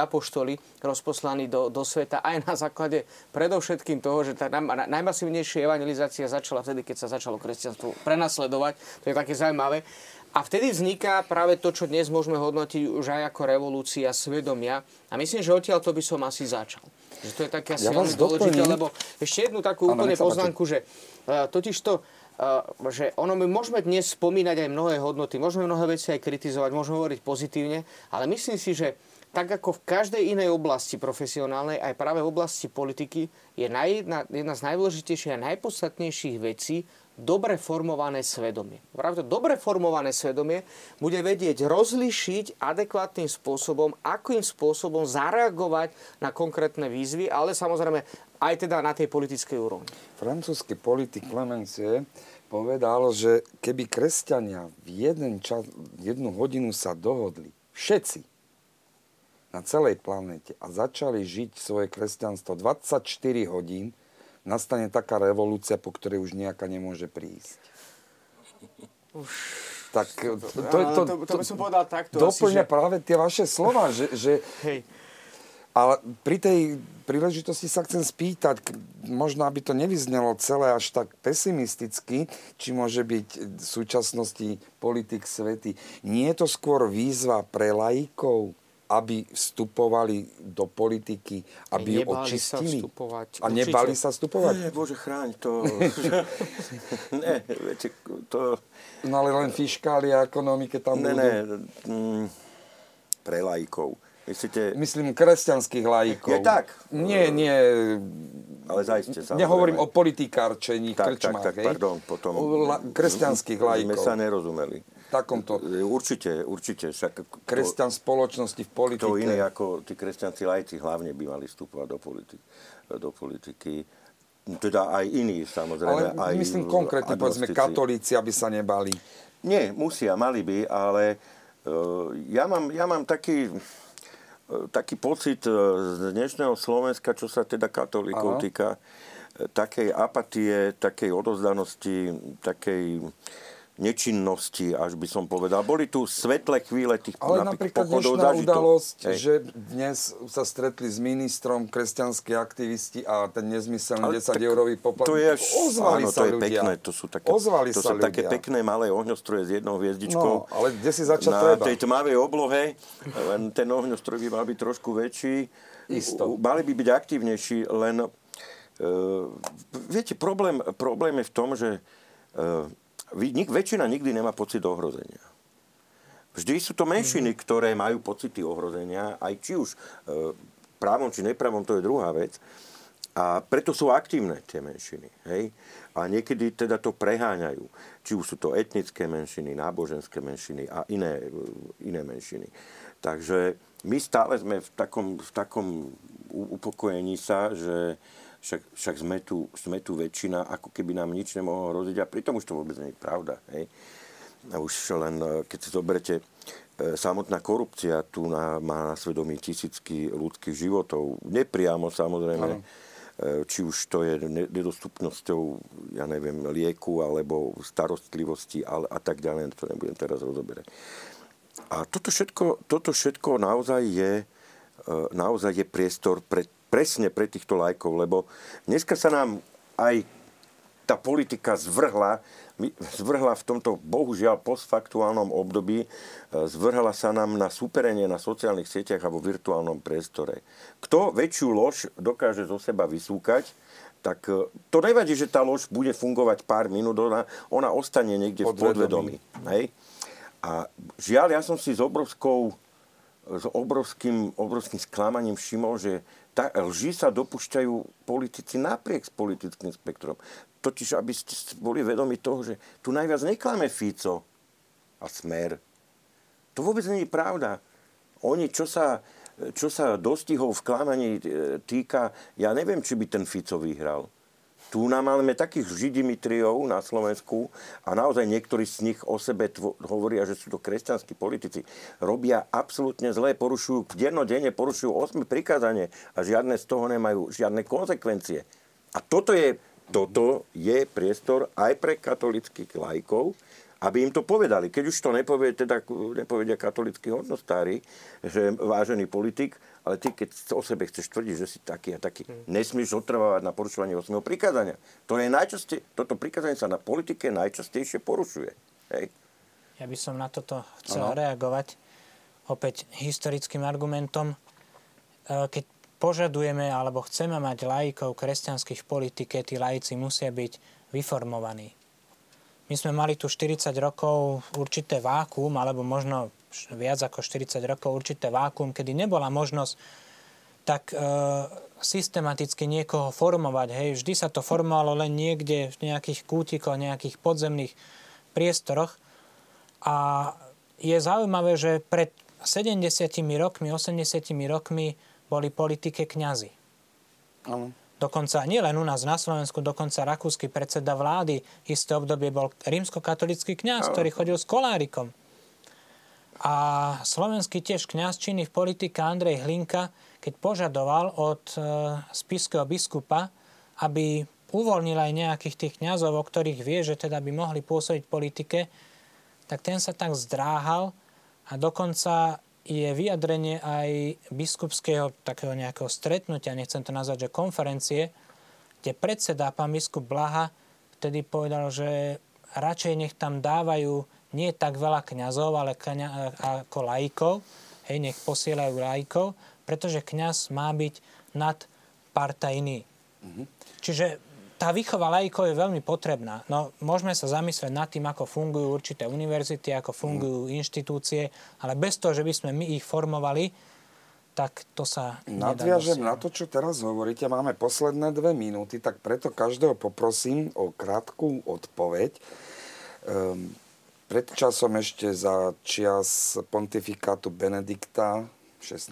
apoštoli rozposlaní do, do sveta aj na základe predovšetkým toho, že tá naj- na- najmasívnejšia evangelizácia začala vtedy, keď sa začalo kresťanstvo prenasledovať. To je také zaujímavé. A vtedy vzniká práve to, čo dnes môžeme hodnotiť už aj ako revolúcia svedomia. A myslím, že odtiaľ to by som asi začal. Že to je také asi Ja veľmi dôležité, lebo ešte jednu takú Áno, úplne poznámku, že uh, totiž to, že ono my môžeme dnes spomínať aj mnohé hodnoty, môžeme mnohé veci aj kritizovať, môžeme hovoriť pozitívne, ale myslím si, že tak ako v každej inej oblasti profesionálnej, aj práve v oblasti politiky je na jedna, jedna z najdôležitejších a najpodstatnejších vecí dobre formované svedomie. To dobre formované svedomie bude vedieť rozlišiť adekvátnym spôsobom, akým spôsobom zareagovať na konkrétne výzvy, ale samozrejme aj teda na tej politickej úrovni. Francúzsky politik Clemenceau povedal, že keby kresťania v jeden čas, jednu hodinu sa dohodli, všetci, na celej planete a začali žiť svoje kresťanstvo 24 hodín, nastane taká revolúcia, po ktorej už nejaká nemôže prísť. Tak to, to, to, Áno, to- to by som povedal takto asi, Doplňa že- práve tie vaše slova, že, že Hej. ale pri tej príležitosti sa chcem spýtať, možno aby to nevyznelo celé až tak pesimisticky, či môže byť v súčasnosti politik svety. Nie je to skôr výzva pre laikov, aby vstupovali do politiky, aby ju Nebáli sa očistili? vstupovať, A určite. nebali sa vstupovať? Nie, Bože, chráň to. ne, viete, to... No ale len fiškáli a ekonomike tam Ne, budú. ne, mm, pre laikov. Myslíte, Myslím kresťanských laikov. Je tak? Nie, nie. ale zajste sa. Nehovorím o politikárčení tak, tak, krčmách. tak, hej? pardon, potom... La- kresťanských Sme laikov. sa nerozumeli. Takomto Určite, určite. Však kresťan spoločnosti v politike. Kto iný ako tí kresťanci lajci hlavne by mali vstupovať do politiky. Do politiky. Teda aj iní, samozrejme. Ale aj myslím konkrétne, povedzme, agnostici. katolíci, aby sa nebali. Nie, musia, mali by, ale uh, ja, mám, ja mám taký, taký pocit uh, z dnešného Slovenska, čo sa teda katolíkov týka, uh, takej apatie, takej odozdanosti, takej nečinnosti, až by som povedal. Boli tu svetlé chvíle tých Ale napríklad pochodov dnešná udalosť, Hej. že dnes sa stretli s ministrom kresťanskí aktivisti a ten nezmyselný Ale 10 tak eurový poplatok. To je, Ozvali áno, sa to je ľudia. pekné, to sú také, Ozvali to sa sú také ľudia. pekné malé ohňostroje s jednou hviezdičkou. No, ale kde si začať na treba. tej tmavej oblohe, len ten ohňostroj by mal byť trošku väčší. Isto. Mali by byť aktívnejší, len uh, viete, problém, problém je v tom, že uh, nik, väčšina nikdy nemá pocit ohrozenia. Vždy sú to menšiny, ktoré majú pocity ohrozenia, aj či už uh, právom či nepravom, to je druhá vec. A preto sú aktívne tie menšiny. Hej? A niekedy teda to preháňajú. Či už sú to etnické menšiny, náboženské menšiny a iné, iné menšiny. Takže my stále sme v takom, v takom upokojení sa, že však, však sme, tu, sme tu väčšina, ako keby nám nič nemohlo hroziť a pritom už to vôbec nie je pravda. Hej. A už len, e, keď si zoberete, e, samotná korupcia tu na, má na svedomí tisícky ľudských životov. Nepriamo samozrejme, ano. E, či už to je nedostupnosťou, ja neviem, lieku alebo starostlivosti a, a tak ďalej, to nebudem teraz rozoberať. A toto všetko, toto všetko naozaj je, naozaj je priestor pre presne pre týchto lajkov, lebo dneska sa nám aj tá politika zvrhla, zvrhla v tomto bohužiaľ postfaktuálnom období, e, zvrhla sa nám na superenie na sociálnych sieťach a vo virtuálnom priestore. Kto väčšiu lož dokáže zo seba vysúkať, tak e, to nevadí, že tá lož bude fungovať pár minút, ona, ona ostane niekde v podvedomí. Hej? A žiaľ, ja som si s obrovskou s obrovským, obrovským sklamaním všimol, že tá, lži sa dopušťajú politici napriek s politickým spektrom. Totiž, aby ste boli vedomi toho, že tu najviac neklame Fico a Smer. To vôbec nie je pravda. Oni, čo sa, čo sa dostihov v klamaní e, týka, ja neviem, či by ten Fico vyhral. Tu nám máme takých židimitriov na Slovensku a naozaj niektorí z nich o sebe tvo- hovoria, že sú to kresťanskí politici. Robia absolútne zlé, porušujú, dennodenne porušujú osmi prikázanie a žiadne z toho nemajú žiadne konsekvencie. A toto je, toto je priestor aj pre katolických lajkov, aby im to povedali. Keď už to nepovie, teda nepovedia katolickí hodnostári, že vážený politik, ale ty, keď o sebe chceš tvrdiť, že si taký a taký, nesmieš otrvávať na porušovanie 8. prikázania. To je najčastie, toto prikázanie sa na politike najčastejšie porušuje. Hej. Ja by som na toto chcel ano. reagovať opäť historickým argumentom. E, keď požadujeme alebo chceme mať laikov kresťanských v politike, tí laici musia byť vyformovaní my sme mali tu 40 rokov určité vákuum, alebo možno viac ako 40 rokov určité vákuum, kedy nebola možnosť tak e, systematicky niekoho formovať. Hej. Vždy sa to formovalo len niekde v nejakých kútikoch, nejakých podzemných priestoroch. A je zaujímavé, že pred 70 rokmi, 80 rokmi boli politike kňazi. Ano. Dokonca nielen u nás na Slovensku, dokonca rakúsky predseda vlády isté obdobie bol rímskokatolický kňaz, ktorý chodil s kolárikom. A slovenský tiež kňaz činný v politike Andrej Hlinka, keď požadoval od e, spiského biskupa, aby uvoľnil aj nejakých tých kňazov, o ktorých vie, že teda by mohli pôsobiť v politike, tak ten sa tak zdráhal a dokonca je vyjadrenie aj biskupského takého nejakého stretnutia, nechcem to nazvať, že konferencie, kde predseda pán biskup Blaha vtedy povedal, že radšej nech tam dávajú nie tak veľa kňazov, ale kňa, ako laikov, hej, nech posielajú laikov, pretože kňaz má byť nadpartajný. Mm-hmm. Čiže tá výchova laikov je veľmi potrebná. No, môžeme sa zamyslieť nad tým, ako fungujú určité univerzity, ako fungujú mm. inštitúcie, ale bez toho, že by sme my ich formovali, tak to sa Nadviažem na to, čo teraz hovoríte. Máme posledné dve minúty, tak preto každého poprosím o krátku odpoveď. Um, pred časom ešte za čias pontifikátu Benedikta 16.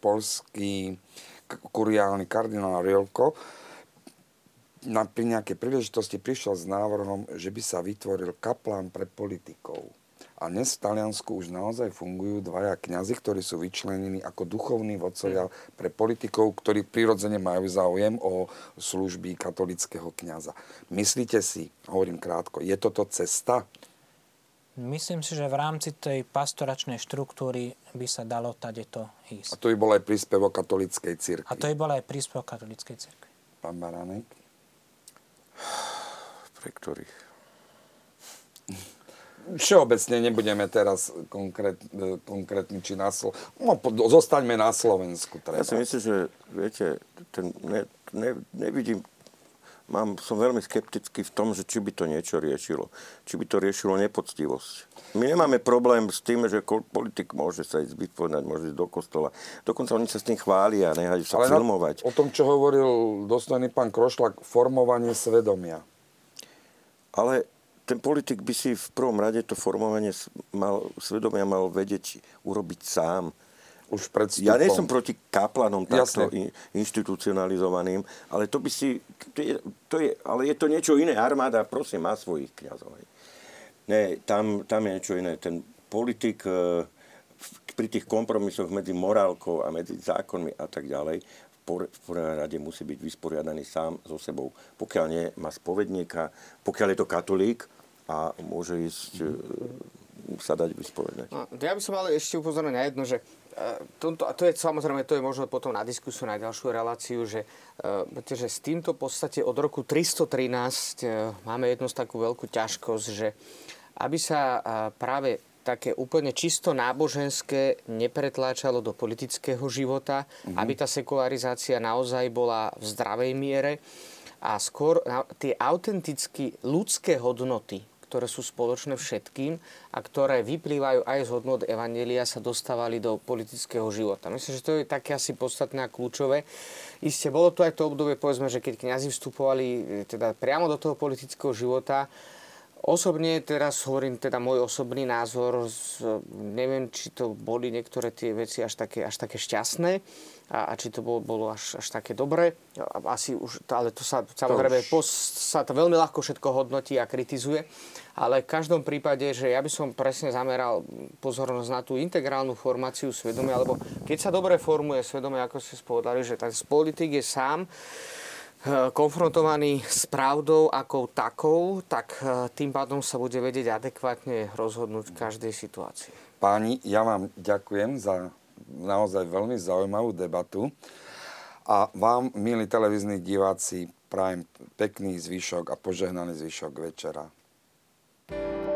polský kuriálny kardinál Rielko na, pri nejakej príležitosti prišiel s návrhom, že by sa vytvoril kaplán pre politikov. A dnes v Taliansku už naozaj fungujú dvaja kňazi, ktorí sú vyčlenení ako duchovní vodcovia pre politikov, ktorí prirodzene majú záujem o služby katolického kňaza. Myslíte si, hovorím krátko, je toto cesta? Myslím si, že v rámci tej pastoračnej štruktúry by sa dalo tadeto ísť. A to by bol aj príspevok katolíckej cirkvi. A to by bol aj príspevok katolíckej cirkvi. Pán Baránek? Pre ktorých? Všeobecne nebudeme teraz konkrét, konkrétny či na Slovensku. No, zostaňme na Slovensku. Treba. Ja si myslím, že viete, ten, ne, ne, nevidím mám, som veľmi skeptický v tom, že či by to niečo riešilo. Či by to riešilo nepoctivosť. My nemáme problém s tým, že politik môže sa ísť vypovedať, môže ísť do kostola. Dokonca oni sa s tým chvália, nehajú sa Ale filmovať. Na, o tom, čo hovoril dostojný pán Krošlak, formovanie svedomia. Ale ten politik by si v prvom rade to formovanie mal, svedomia mal vedieť urobiť sám už pred vstupom. Ja nie som proti kaplanom takto in, institucionalizovaným, ale to by si... To je, to je, ale je to niečo iné. Armáda, prosím, má svojich kniazov. Nie, tam, tam je niečo iné. Ten politik e, pri tých kompromisoch medzi morálkou a medzi zákonmi a tak ďalej v prvom rade musí byť vysporiadaný sám so sebou. Pokiaľ nie, má spovedníka, pokiaľ je to katolík a môže ísť e, sa dať vyspovedať. No, ja by som ale ešte upozornil na jedno, že tomto, a to je samozrejme, to je možno potom na diskusiu, na ďalšiu reláciu, že, uh, že s týmto v podstate od roku 313 uh, máme jednu takú veľkú ťažkosť, že aby sa práve také úplne čisto náboženské nepretláčalo do politického života, mm-hmm. aby tá sekularizácia naozaj bola v zdravej miere a skôr tie autenticky ľudské hodnoty, ktoré sú spoločné všetkým a ktoré vyplývajú aj z hodnot Evangelia, sa dostávali do politického života. Myslím, že to je také asi podstatné a kľúčové. Isté, bolo to aj to obdobie, povedzme, že keď kňazi vstupovali e, teda priamo do toho politického života, Osobne teraz hovorím teda môj osobný názor, neviem, či to boli niektoré tie veci až také, až také šťastné a, a či to bolo, bolo až, až také dobré. Asi už, ale to sa samozrejme už- pos, sa to veľmi ľahko všetko hodnotí a kritizuje. Ale v každom prípade, že ja by som presne zameral pozornosť na tú integrálnu formáciu svedomia, lebo keď sa dobre formuje svedomie, ako ste spovedali, že ten politik je sám e, konfrontovaný s pravdou ako takou, tak e, tým pádom sa bude vedieť adekvátne rozhodnúť v každej situácii. Páni, ja vám ďakujem za naozaj veľmi zaujímavú debatu. A vám, milí televizní diváci, prajem pekný zvyšok a požehnaný zvyšok večera. thank you